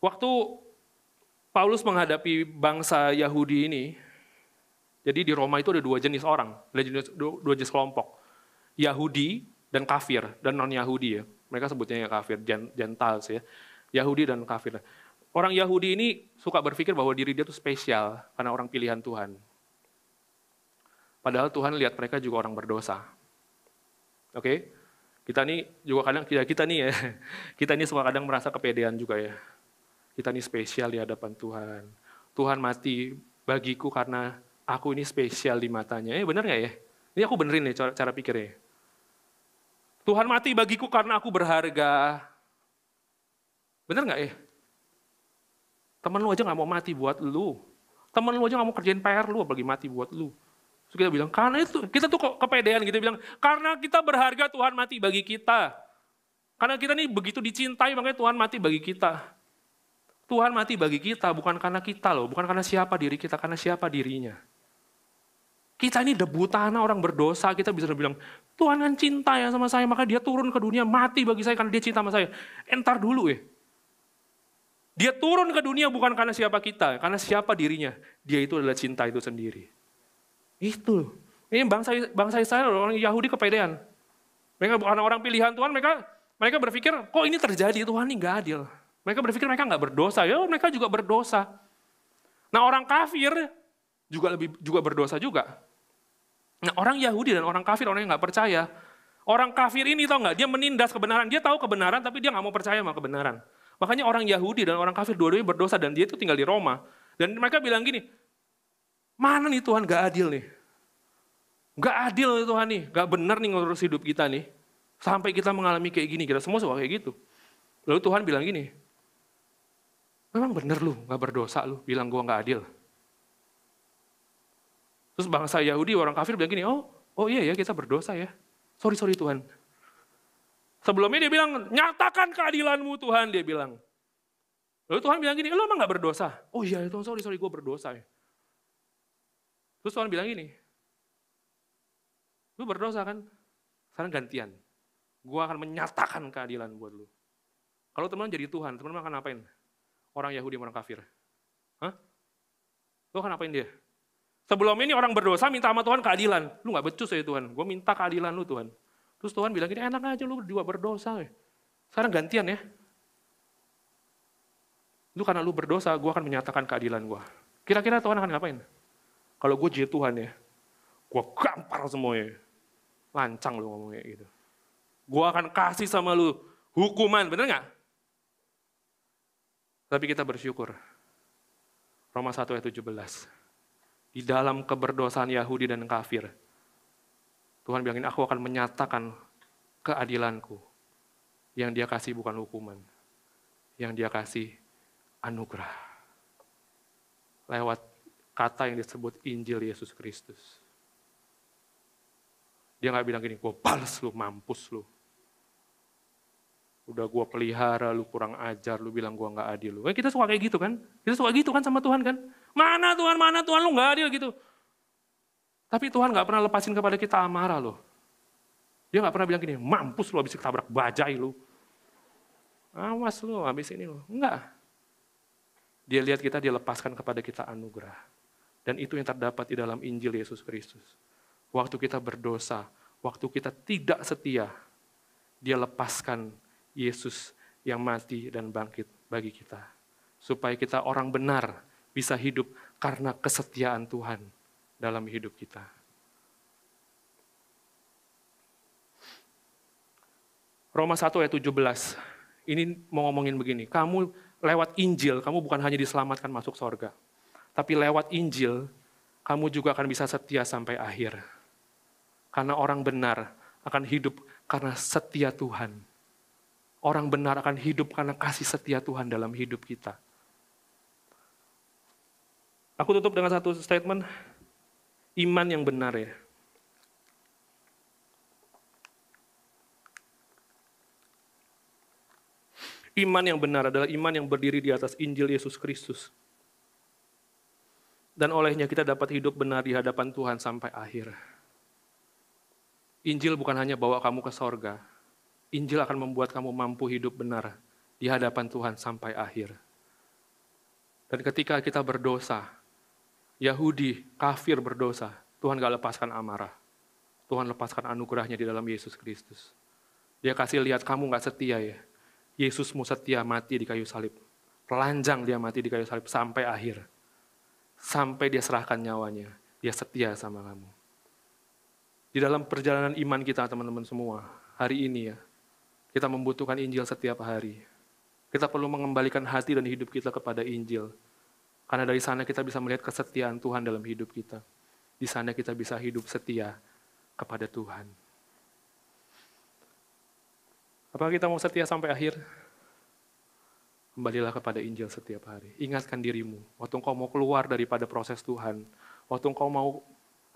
Waktu Paulus menghadapi bangsa Yahudi ini, jadi di Roma itu ada dua jenis orang, ada dua jenis kelompok. Yahudi dan kafir, dan non-Yahudi ya. Mereka sebutnya ya kafir, Gentiles ya. Yahudi dan kafir. Orang Yahudi ini suka berpikir bahwa diri dia itu spesial karena orang pilihan Tuhan. Padahal Tuhan lihat mereka juga orang berdosa. Oke? Okay? Kita nih juga kadang kita, kita nih ya, kita nih suka kadang merasa kepedean juga ya. Kita nih spesial di hadapan Tuhan. Tuhan mati bagiku karena aku ini spesial di matanya. Eh benar nggak ya? Ini aku benerin nih cara, cara pikirnya. Tuhan mati bagiku karena aku berharga. Bener nggak ya? Temen lu aja nggak mau mati buat lu. Temen lu aja nggak mau kerjain PR lu, apalagi mati buat lu. Terus kita bilang, karena itu, kita tuh kepedean gitu, bilang, karena kita berharga Tuhan mati bagi kita. Karena kita nih begitu dicintai, makanya Tuhan mati bagi kita. Tuhan mati bagi kita, bukan karena kita loh, bukan karena siapa diri kita, karena siapa dirinya. Kita ini debu tanah orang berdosa, kita bisa bilang, Tuhan kan cinta ya sama saya, maka dia turun ke dunia mati bagi saya karena dia cinta sama saya. Entar dulu ya. Dia turun ke dunia bukan karena siapa kita, karena siapa dirinya. Dia itu adalah cinta itu sendiri. Itu. Ini bangsa bangsa Israel orang Yahudi kepedean. Mereka bukan orang pilihan Tuhan, mereka mereka berpikir kok ini terjadi Tuhan ini gak adil. Mereka berpikir mereka nggak berdosa, ya mereka juga berdosa. Nah orang kafir juga lebih juga berdosa juga. Nah orang Yahudi dan orang kafir orang yang nggak percaya, orang kafir ini tau nggak dia menindas kebenaran, dia tahu kebenaran tapi dia nggak mau percaya sama kebenaran. Makanya orang Yahudi dan orang kafir dua-duanya berdosa dan dia itu tinggal di Roma. Dan mereka bilang gini, mana nih Tuhan gak adil nih? Gak adil nih Tuhan nih, gak benar nih ngurus hidup kita nih. Sampai kita mengalami kayak gini, kita semua suka kayak gitu. Lalu Tuhan bilang gini, memang benar lu gak berdosa lu, bilang gua gak adil. Terus bangsa Yahudi, orang kafir bilang gini, oh, oh iya ya kita berdosa ya. Sorry, sorry Tuhan. Sebelumnya dia bilang, nyatakan keadilanmu Tuhan, dia bilang. Lalu Tuhan bilang gini, lo emang gak berdosa? Oh iya Tuhan, sorry, sorry, gue berdosa ya. Terus Tuhan bilang gini, lu berdosa kan? Sekarang gantian. Gue akan menyatakan keadilan buat lu. Kalau teman jadi Tuhan, teman akan ngapain? Orang Yahudi, orang kafir. Hah? Lu akan ngapain dia? Sebelum ini orang berdosa minta sama Tuhan keadilan. Lu gak becus ya Tuhan, gue minta keadilan lu Tuhan. Terus Tuhan bilang gini, enak aja lu berdua berdosa. Ya. Sekarang gantian ya. Lu karena lu berdosa, gue akan menyatakan keadilan gue. Kira-kira Tuhan akan ngapain? Kalau gue jadi Tuhan ya, gue gampar semuanya. Lancang lu ngomongnya gitu. Gue akan kasih sama lu hukuman, bener gak? Tapi kita bersyukur. Roma 1 ayat 17. Di dalam keberdosaan Yahudi dan kafir, Tuhan bilangin, aku akan menyatakan keadilanku. Yang dia kasih bukan hukuman. Yang dia kasih anugerah. Lewat kata yang disebut Injil Yesus Kristus. Dia nggak bilang gini, gue balas lu, mampus lu. Udah gue pelihara, lu kurang ajar, lu bilang gue nggak adil. Lu. Eh, kita suka kayak gitu kan? Kita suka gitu kan sama Tuhan kan? Mana Tuhan, mana Tuhan, lu nggak adil gitu. Tapi Tuhan gak pernah lepasin kepada kita amarah loh. Dia gak pernah bilang gini, mampus lu habis ketabrak bajai lu. Awas lu habis ini lu. Enggak. Dia lihat kita, dia lepaskan kepada kita anugerah. Dan itu yang terdapat di dalam Injil Yesus Kristus. Waktu kita berdosa, waktu kita tidak setia, dia lepaskan Yesus yang mati dan bangkit bagi kita. Supaya kita orang benar bisa hidup karena kesetiaan Tuhan dalam hidup kita. Roma 1 ayat 17, ini mau ngomongin begini, kamu lewat Injil, kamu bukan hanya diselamatkan masuk sorga, tapi lewat Injil, kamu juga akan bisa setia sampai akhir. Karena orang benar akan hidup karena setia Tuhan. Orang benar akan hidup karena kasih setia Tuhan dalam hidup kita. Aku tutup dengan satu statement, iman yang benar ya. Iman yang benar adalah iman yang berdiri di atas Injil Yesus Kristus. Dan olehnya kita dapat hidup benar di hadapan Tuhan sampai akhir. Injil bukan hanya bawa kamu ke sorga. Injil akan membuat kamu mampu hidup benar di hadapan Tuhan sampai akhir. Dan ketika kita berdosa, Yahudi, kafir berdosa, Tuhan gak lepaskan amarah. Tuhan lepaskan anugerahnya di dalam Yesus Kristus. Dia kasih lihat kamu gak setia ya. Yesusmu setia mati di kayu salib. Telanjang dia mati di kayu salib sampai akhir. Sampai dia serahkan nyawanya. Dia setia sama kamu. Di dalam perjalanan iman kita teman-teman semua, hari ini ya, kita membutuhkan Injil setiap hari. Kita perlu mengembalikan hati dan hidup kita kepada Injil. Karena dari sana kita bisa melihat kesetiaan Tuhan dalam hidup kita. Di sana kita bisa hidup setia kepada Tuhan. Apakah kita mau setia sampai akhir? Kembalilah kepada Injil setiap hari. Ingatkan dirimu, waktu engkau mau keluar daripada proses Tuhan, waktu engkau mau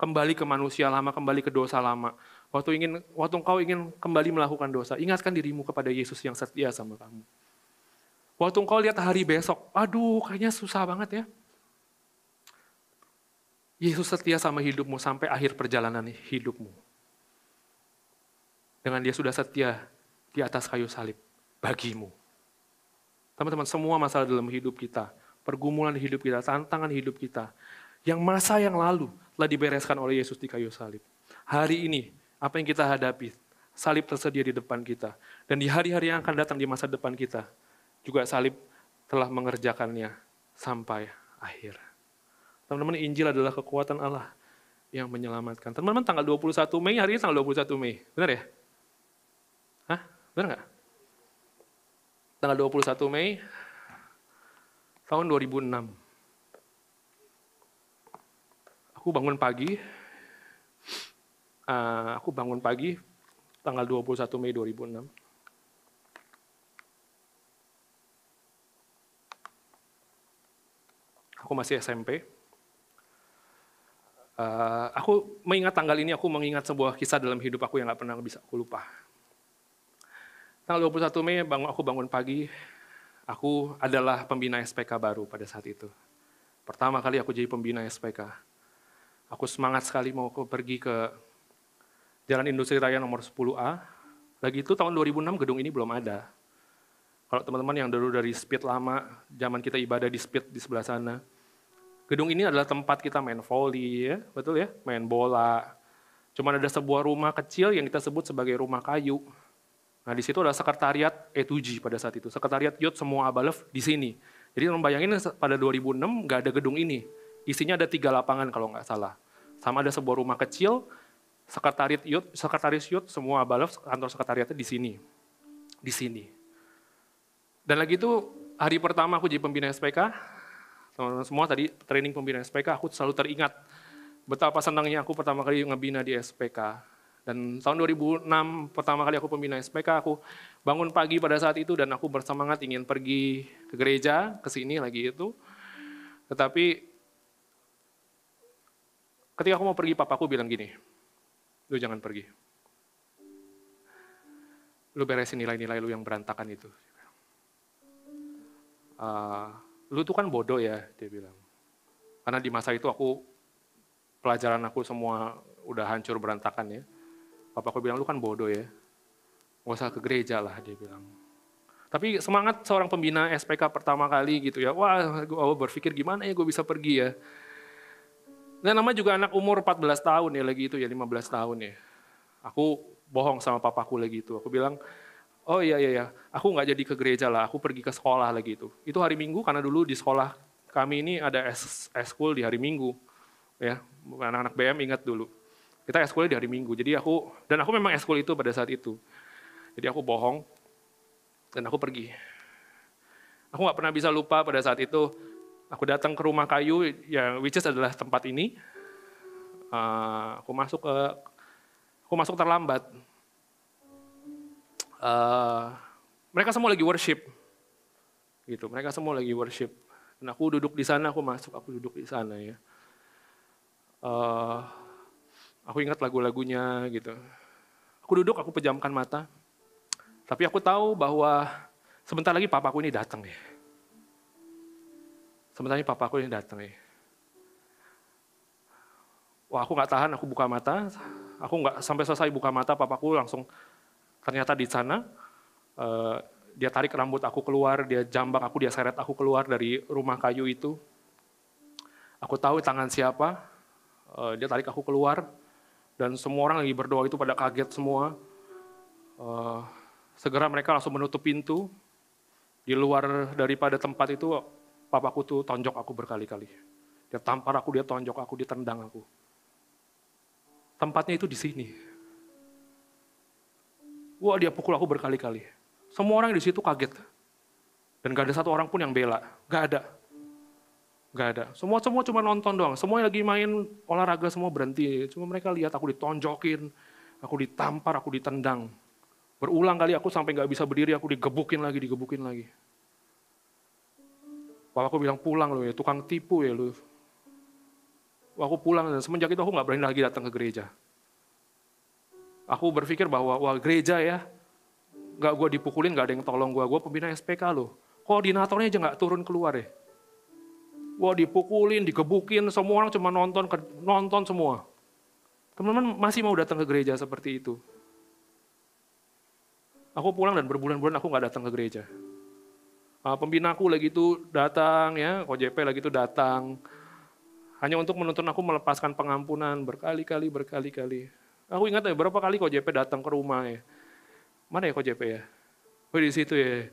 kembali ke manusia lama, kembali ke dosa lama. Waktu ingin, waktu engkau ingin kembali melakukan dosa, ingatkan dirimu kepada Yesus yang setia sama kamu. Waktu engkau lihat hari besok, aduh kayaknya susah banget ya. Yesus setia sama hidupmu sampai akhir perjalanan hidupmu. Dengan dia sudah setia di atas kayu salib bagimu. Teman-teman, semua masalah dalam hidup kita, pergumulan hidup kita, tantangan hidup kita, yang masa yang lalu telah dibereskan oleh Yesus di kayu salib. Hari ini, apa yang kita hadapi, salib tersedia di depan kita. Dan di hari-hari yang akan datang di masa depan kita, juga salib telah mengerjakannya sampai akhir. Teman-teman, Injil adalah kekuatan Allah yang menyelamatkan. Teman-teman, tanggal 21 Mei, hari ini tanggal 21 Mei. Benar ya? Hah? Benar nggak? Tanggal 21 Mei tahun 2006. Aku bangun pagi, uh, aku bangun pagi tanggal 21 Mei 2006. Aku masih SMP. Uh, eh, aku mengingat tanggal ini, aku mengingat sebuah kisah dalam hidup aku yang gak pernah bisa aku lupa. Tanggal 21 Mei bangun, aku bangun pagi, aku adalah pembina SPK baru pada saat itu. Pertama kali aku jadi pembina SPK Aku semangat sekali mau pergi ke Jalan Industri Raya nomor 10A. Lagi itu tahun 2006 gedung ini belum ada. Kalau teman-teman yang dulu dari speed lama, zaman kita ibadah di speed di sebelah sana. Gedung ini adalah tempat kita main volley, ya, betul ya, main bola. Cuman ada sebuah rumah kecil yang kita sebut sebagai rumah kayu. Nah di situ ada sekretariat E2G pada saat itu. Sekretariat Yot semua Abalev di sini. Jadi bayangin pada 2006 nggak ada gedung ini. Isinya ada tiga lapangan kalau nggak salah. Sama ada sebuah rumah kecil, sekretariat youth, sekretaris youth, semua balaf kantor sekretariatnya di sini. Di sini. Dan lagi itu hari pertama aku jadi pembina SPK, teman-teman semua tadi training pembina SPK, aku selalu teringat betapa senangnya aku pertama kali ngebina di SPK. Dan tahun 2006 pertama kali aku pembina SPK, aku bangun pagi pada saat itu dan aku bersemangat ingin pergi ke gereja, ke sini lagi itu. Tetapi Ketika aku mau pergi, papaku bilang gini, lu jangan pergi. Lu beresin nilai-nilai lu yang berantakan itu. Uh, lu tuh kan bodoh ya, dia bilang. Karena di masa itu aku, pelajaran aku semua udah hancur berantakan ya. Papaku bilang, lu kan bodoh ya. Gak usah ke gereja lah, dia bilang. Tapi semangat seorang pembina SPK pertama kali gitu ya. Wah, gue berpikir gimana ya gue bisa pergi ya. Dan nama juga anak umur 14 tahun ya lagi itu ya 15 tahun ya. Aku bohong sama papaku lagi itu. Aku bilang, oh iya iya iya, aku nggak jadi ke gereja lah, aku pergi ke sekolah lagi itu. Itu hari Minggu karena dulu di sekolah kami ini ada school di hari Minggu. Ya, anak-anak BM ingat dulu. Kita school di hari Minggu. Jadi aku dan aku memang school itu pada saat itu. Jadi aku bohong dan aku pergi. Aku nggak pernah bisa lupa pada saat itu Aku datang ke rumah kayu yang which is adalah tempat ini. Uh, aku masuk ke aku masuk terlambat. Uh, mereka semua lagi worship. Gitu. Mereka semua lagi worship. Dan aku duduk di sana, aku masuk, aku duduk di sana ya. Uh, aku ingat lagu-lagunya gitu. Aku duduk, aku pejamkan mata. Tapi aku tahu bahwa sebentar lagi papaku ini datang ya. Sebenarnya papaku yang datang ya. Wah aku nggak tahan, aku buka mata. Aku nggak sampai selesai buka mata, papaku langsung ternyata di sana. Uh, dia tarik rambut aku keluar, dia jambak aku, dia seret aku keluar dari rumah kayu itu. Aku tahu tangan siapa, uh, dia tarik aku keluar, dan semua orang lagi berdoa itu pada kaget semua. Uh, segera mereka langsung menutup pintu. Di luar daripada tempat itu papaku tuh tonjok aku berkali-kali. Dia tampar aku, dia tonjok aku, dia tendang aku. Tempatnya itu di sini. Wah dia pukul aku berkali-kali. Semua orang di situ kaget. Dan gak ada satu orang pun yang bela. Gak ada. Gak ada. Semua semua cuma nonton doang. Semua lagi main olahraga semua berhenti. Cuma mereka lihat aku ditonjokin, aku ditampar, aku ditendang. Berulang kali aku sampai gak bisa berdiri, aku digebukin lagi, digebukin lagi. Papaku bilang pulang loh ya, tukang tipu ya lu. Aku pulang dan semenjak itu aku nggak berani lagi datang ke gereja. Aku berpikir bahwa wah gereja ya, nggak gue dipukulin, nggak ada yang tolong gue. Gue pembina SPK loh. Koordinatornya aja nggak turun keluar ya. Wah dipukulin, digebukin, semua orang cuma nonton, nonton semua. Teman-teman masih mau datang ke gereja seperti itu. Aku pulang dan berbulan-bulan aku nggak datang ke gereja. Uh, pembinaku lagi itu datang ya, KJP lagi itu datang. Hanya untuk menuntun aku melepaskan pengampunan berkali-kali, berkali-kali. Aku ingat ya, berapa kali KJP datang ke rumah ya. Mana ya KJP ya? Oh di situ ya.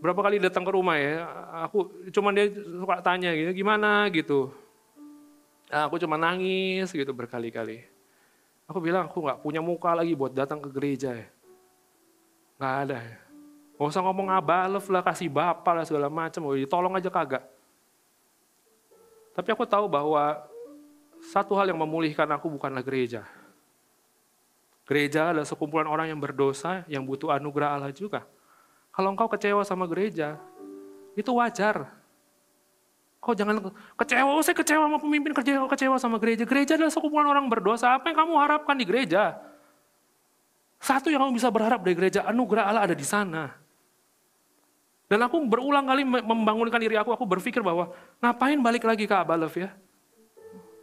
Berapa kali datang ke rumah ya, aku cuman dia suka tanya gitu, gimana gitu. Nah, aku cuma nangis gitu berkali-kali. Aku bilang aku nggak punya muka lagi buat datang ke gereja ya. Nggak ada ya. Gak usah ngomong abalef lah, kasih bapak lah segala macam, tolong aja kagak. Tapi aku tahu bahwa satu hal yang memulihkan aku bukanlah gereja. Gereja adalah sekumpulan orang yang berdosa, yang butuh anugerah Allah juga. Kalau engkau kecewa sama gereja, itu wajar. Kau jangan kecewa, oh, saya kecewa sama pemimpin, kecewa, kecewa sama gereja. Gereja adalah sekumpulan orang berdosa. Apa yang kamu harapkan di gereja? Satu yang kamu bisa berharap dari gereja, anugerah Allah ada di sana. Dan aku berulang kali membangunkan diri aku, aku berpikir bahwa ngapain balik lagi ke Abalef ya?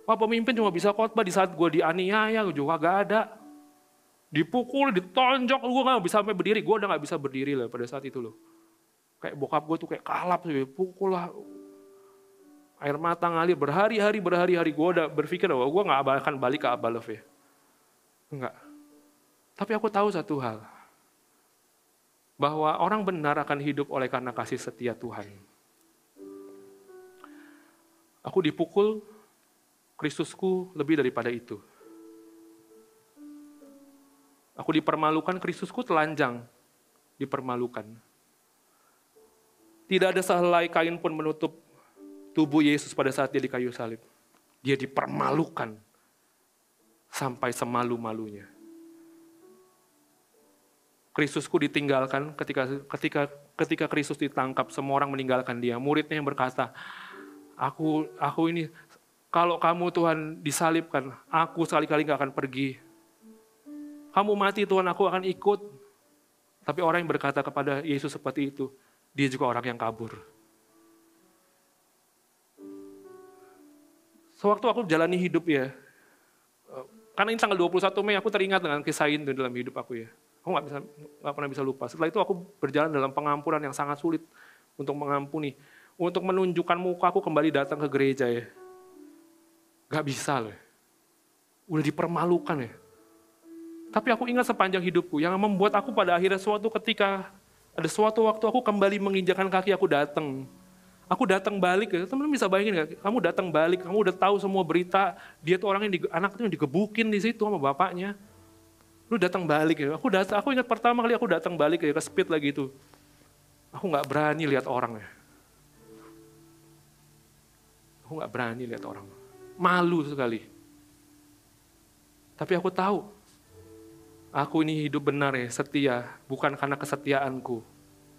Wah pemimpin cuma bisa khotbah di saat gue dianiaya, juga gak ada. Dipukul, ditonjok, gue gak bisa sampai berdiri. Gue udah gak bisa berdiri lah pada saat itu loh. Kayak bokap gue tuh kayak kalap, pukul lah. Air mata ngalir berhari-hari, berhari-hari. Gue udah berpikir bahwa gue gak akan balik ke Abalef ya. Enggak. Tapi aku tahu satu hal bahwa orang benar akan hidup oleh karena kasih setia Tuhan. Aku dipukul, Kristusku lebih daripada itu. Aku dipermalukan, Kristusku telanjang, dipermalukan. Tidak ada sehelai kain pun menutup tubuh Yesus pada saat dia di kayu salib. Dia dipermalukan sampai semalu-malunya. Kristusku ditinggalkan ketika ketika ketika Kristus ditangkap semua orang meninggalkan dia muridnya yang berkata aku aku ini kalau kamu Tuhan disalibkan aku sekali-kali nggak akan pergi kamu mati Tuhan aku akan ikut tapi orang yang berkata kepada Yesus seperti itu dia juga orang yang kabur sewaktu aku jalani hidup ya eh, karena ini tanggal 21 Mei aku teringat dengan kisah ini dalam hidup aku ya Aku nggak bisa nggak pernah bisa lupa. Setelah itu aku berjalan dalam pengampunan yang sangat sulit untuk mengampuni, untuk menunjukkan muka aku kembali datang ke gereja ya. Gak bisa loh. Udah dipermalukan ya. Tapi aku ingat sepanjang hidupku yang membuat aku pada akhirnya suatu ketika ada suatu waktu aku kembali menginjakan kaki aku datang. Aku datang balik ya, teman-teman bisa bayangin gak? Kamu datang balik, kamu udah tahu semua berita, dia tuh orang yang di, anak itu yang digebukin di situ sama bapaknya. Lu datang balik ya. Aku datang, aku ingat pertama kali aku datang balik ya ke speed lagi itu. Aku nggak berani lihat orang ya. Aku nggak berani lihat orang. Malu sekali. Tapi aku tahu, aku ini hidup benar ya, setia, bukan karena kesetiaanku,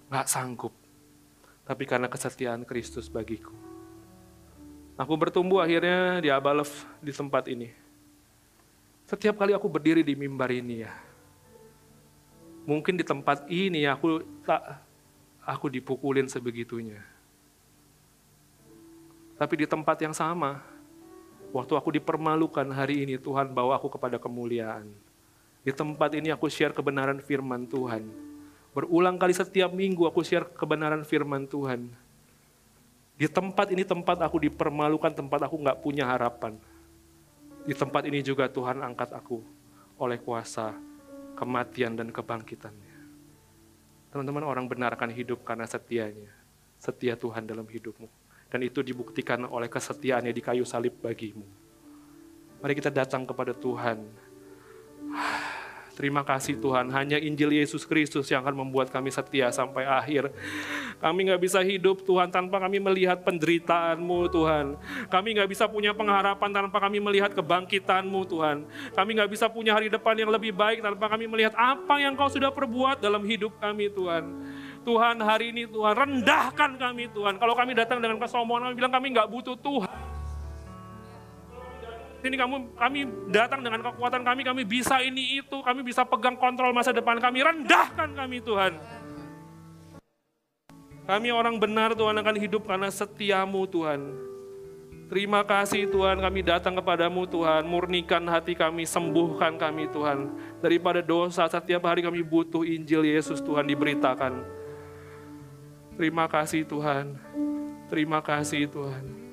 nggak sanggup, tapi karena kesetiaan Kristus bagiku. Aku bertumbuh akhirnya di Abalef di tempat ini. Setiap kali aku berdiri di mimbar ini ya, mungkin di tempat ini aku tak aku dipukulin sebegitunya. Tapi di tempat yang sama, waktu aku dipermalukan hari ini Tuhan bawa aku kepada kemuliaan. Di tempat ini aku share kebenaran firman Tuhan. Berulang kali setiap minggu aku share kebenaran firman Tuhan. Di tempat ini tempat aku dipermalukan, tempat aku nggak punya harapan. Di tempat ini juga Tuhan angkat aku oleh kuasa kematian dan kebangkitannya. Teman-teman orang benar akan hidup karena setianya. Setia Tuhan dalam hidupmu. Dan itu dibuktikan oleh kesetiaannya di kayu salib bagimu. Mari kita datang kepada Tuhan. Terima kasih Tuhan, hanya Injil Yesus Kristus yang akan membuat kami setia sampai akhir. Kami nggak bisa hidup Tuhan tanpa kami melihat penderitaan-Mu Tuhan. Kami nggak bisa punya pengharapan tanpa kami melihat kebangkitan-Mu Tuhan. Kami nggak bisa punya hari depan yang lebih baik tanpa kami melihat apa yang Kau sudah perbuat dalam hidup kami Tuhan. Tuhan hari ini Tuhan rendahkan kami Tuhan. Kalau kami datang dengan kesombongan kami bilang kami nggak butuh Tuhan ini kamu, kami datang dengan kekuatan kami, kami bisa ini itu, kami bisa pegang kontrol masa depan kami. Rendahkan kami Tuhan. Kami orang benar Tuhan akan hidup karena setiamu Tuhan. Terima kasih Tuhan kami datang kepadamu Tuhan. Murnikan hati kami, sembuhkan kami Tuhan. Daripada dosa setiap hari kami butuh Injil Yesus Tuhan diberitakan. Terima kasih Tuhan. Terima kasih Tuhan.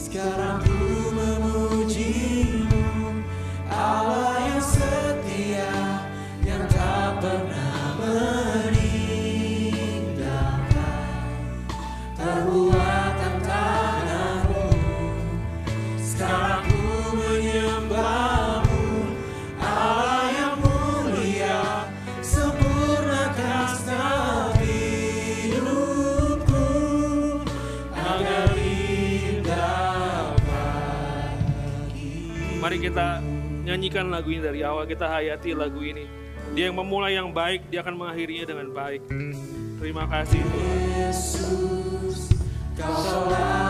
Sekarang ku bahwa kita hayati lagu ini. Dia yang memulai yang baik, dia akan mengakhirinya dengan baik. Terima kasih Yesus, kau selalu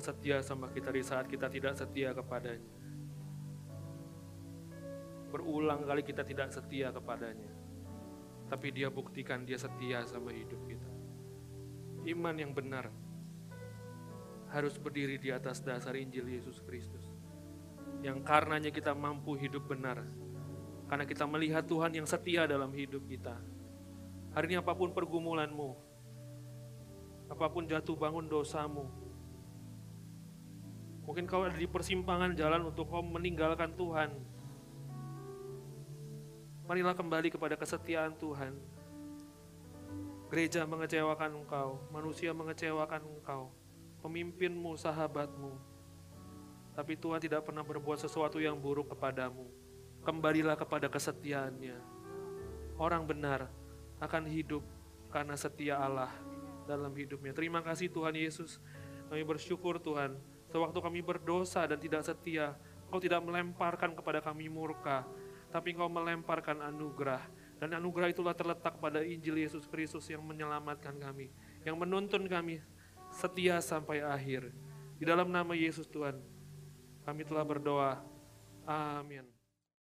yang setia sama kita di saat kita tidak setia kepadanya. Berulang kali kita tidak setia kepadanya. Tapi dia buktikan dia setia sama hidup kita. Iman yang benar harus berdiri di atas dasar Injil Yesus Kristus. Yang karenanya kita mampu hidup benar. Karena kita melihat Tuhan yang setia dalam hidup kita. Hari ini apa pun pergumulanmu, apa pun jatuh bangun dosamu, mungkin kau ada di persimpangan jalan untuk kau meninggalkan Tuhan. Marilah kembali kepada kesetiaan Tuhan. Gereja mengecewakan engkau, manusia mengecewakan engkau, pemimpinmu, sahabatmu. Tapi Tuhan tidak pernah berbuat sesuatu yang buruk kepadamu. Kembalilah kepada kesetiaannya. Orang benar akan hidup karena setia Allah dalam hidupnya. Terima kasih Tuhan Yesus. Kami bersyukur Tuhan, sewaktu kami berdosa dan tidak setia, Engkau tidak melemparkan kepada kami murka, tapi Engkau melemparkan anugerah. Dan anugerah itulah terletak pada Injil Yesus Kristus yang menyelamatkan kami, yang menuntun kami setia sampai akhir. Di dalam nama Yesus Tuhan, kami telah berdoa. Amin.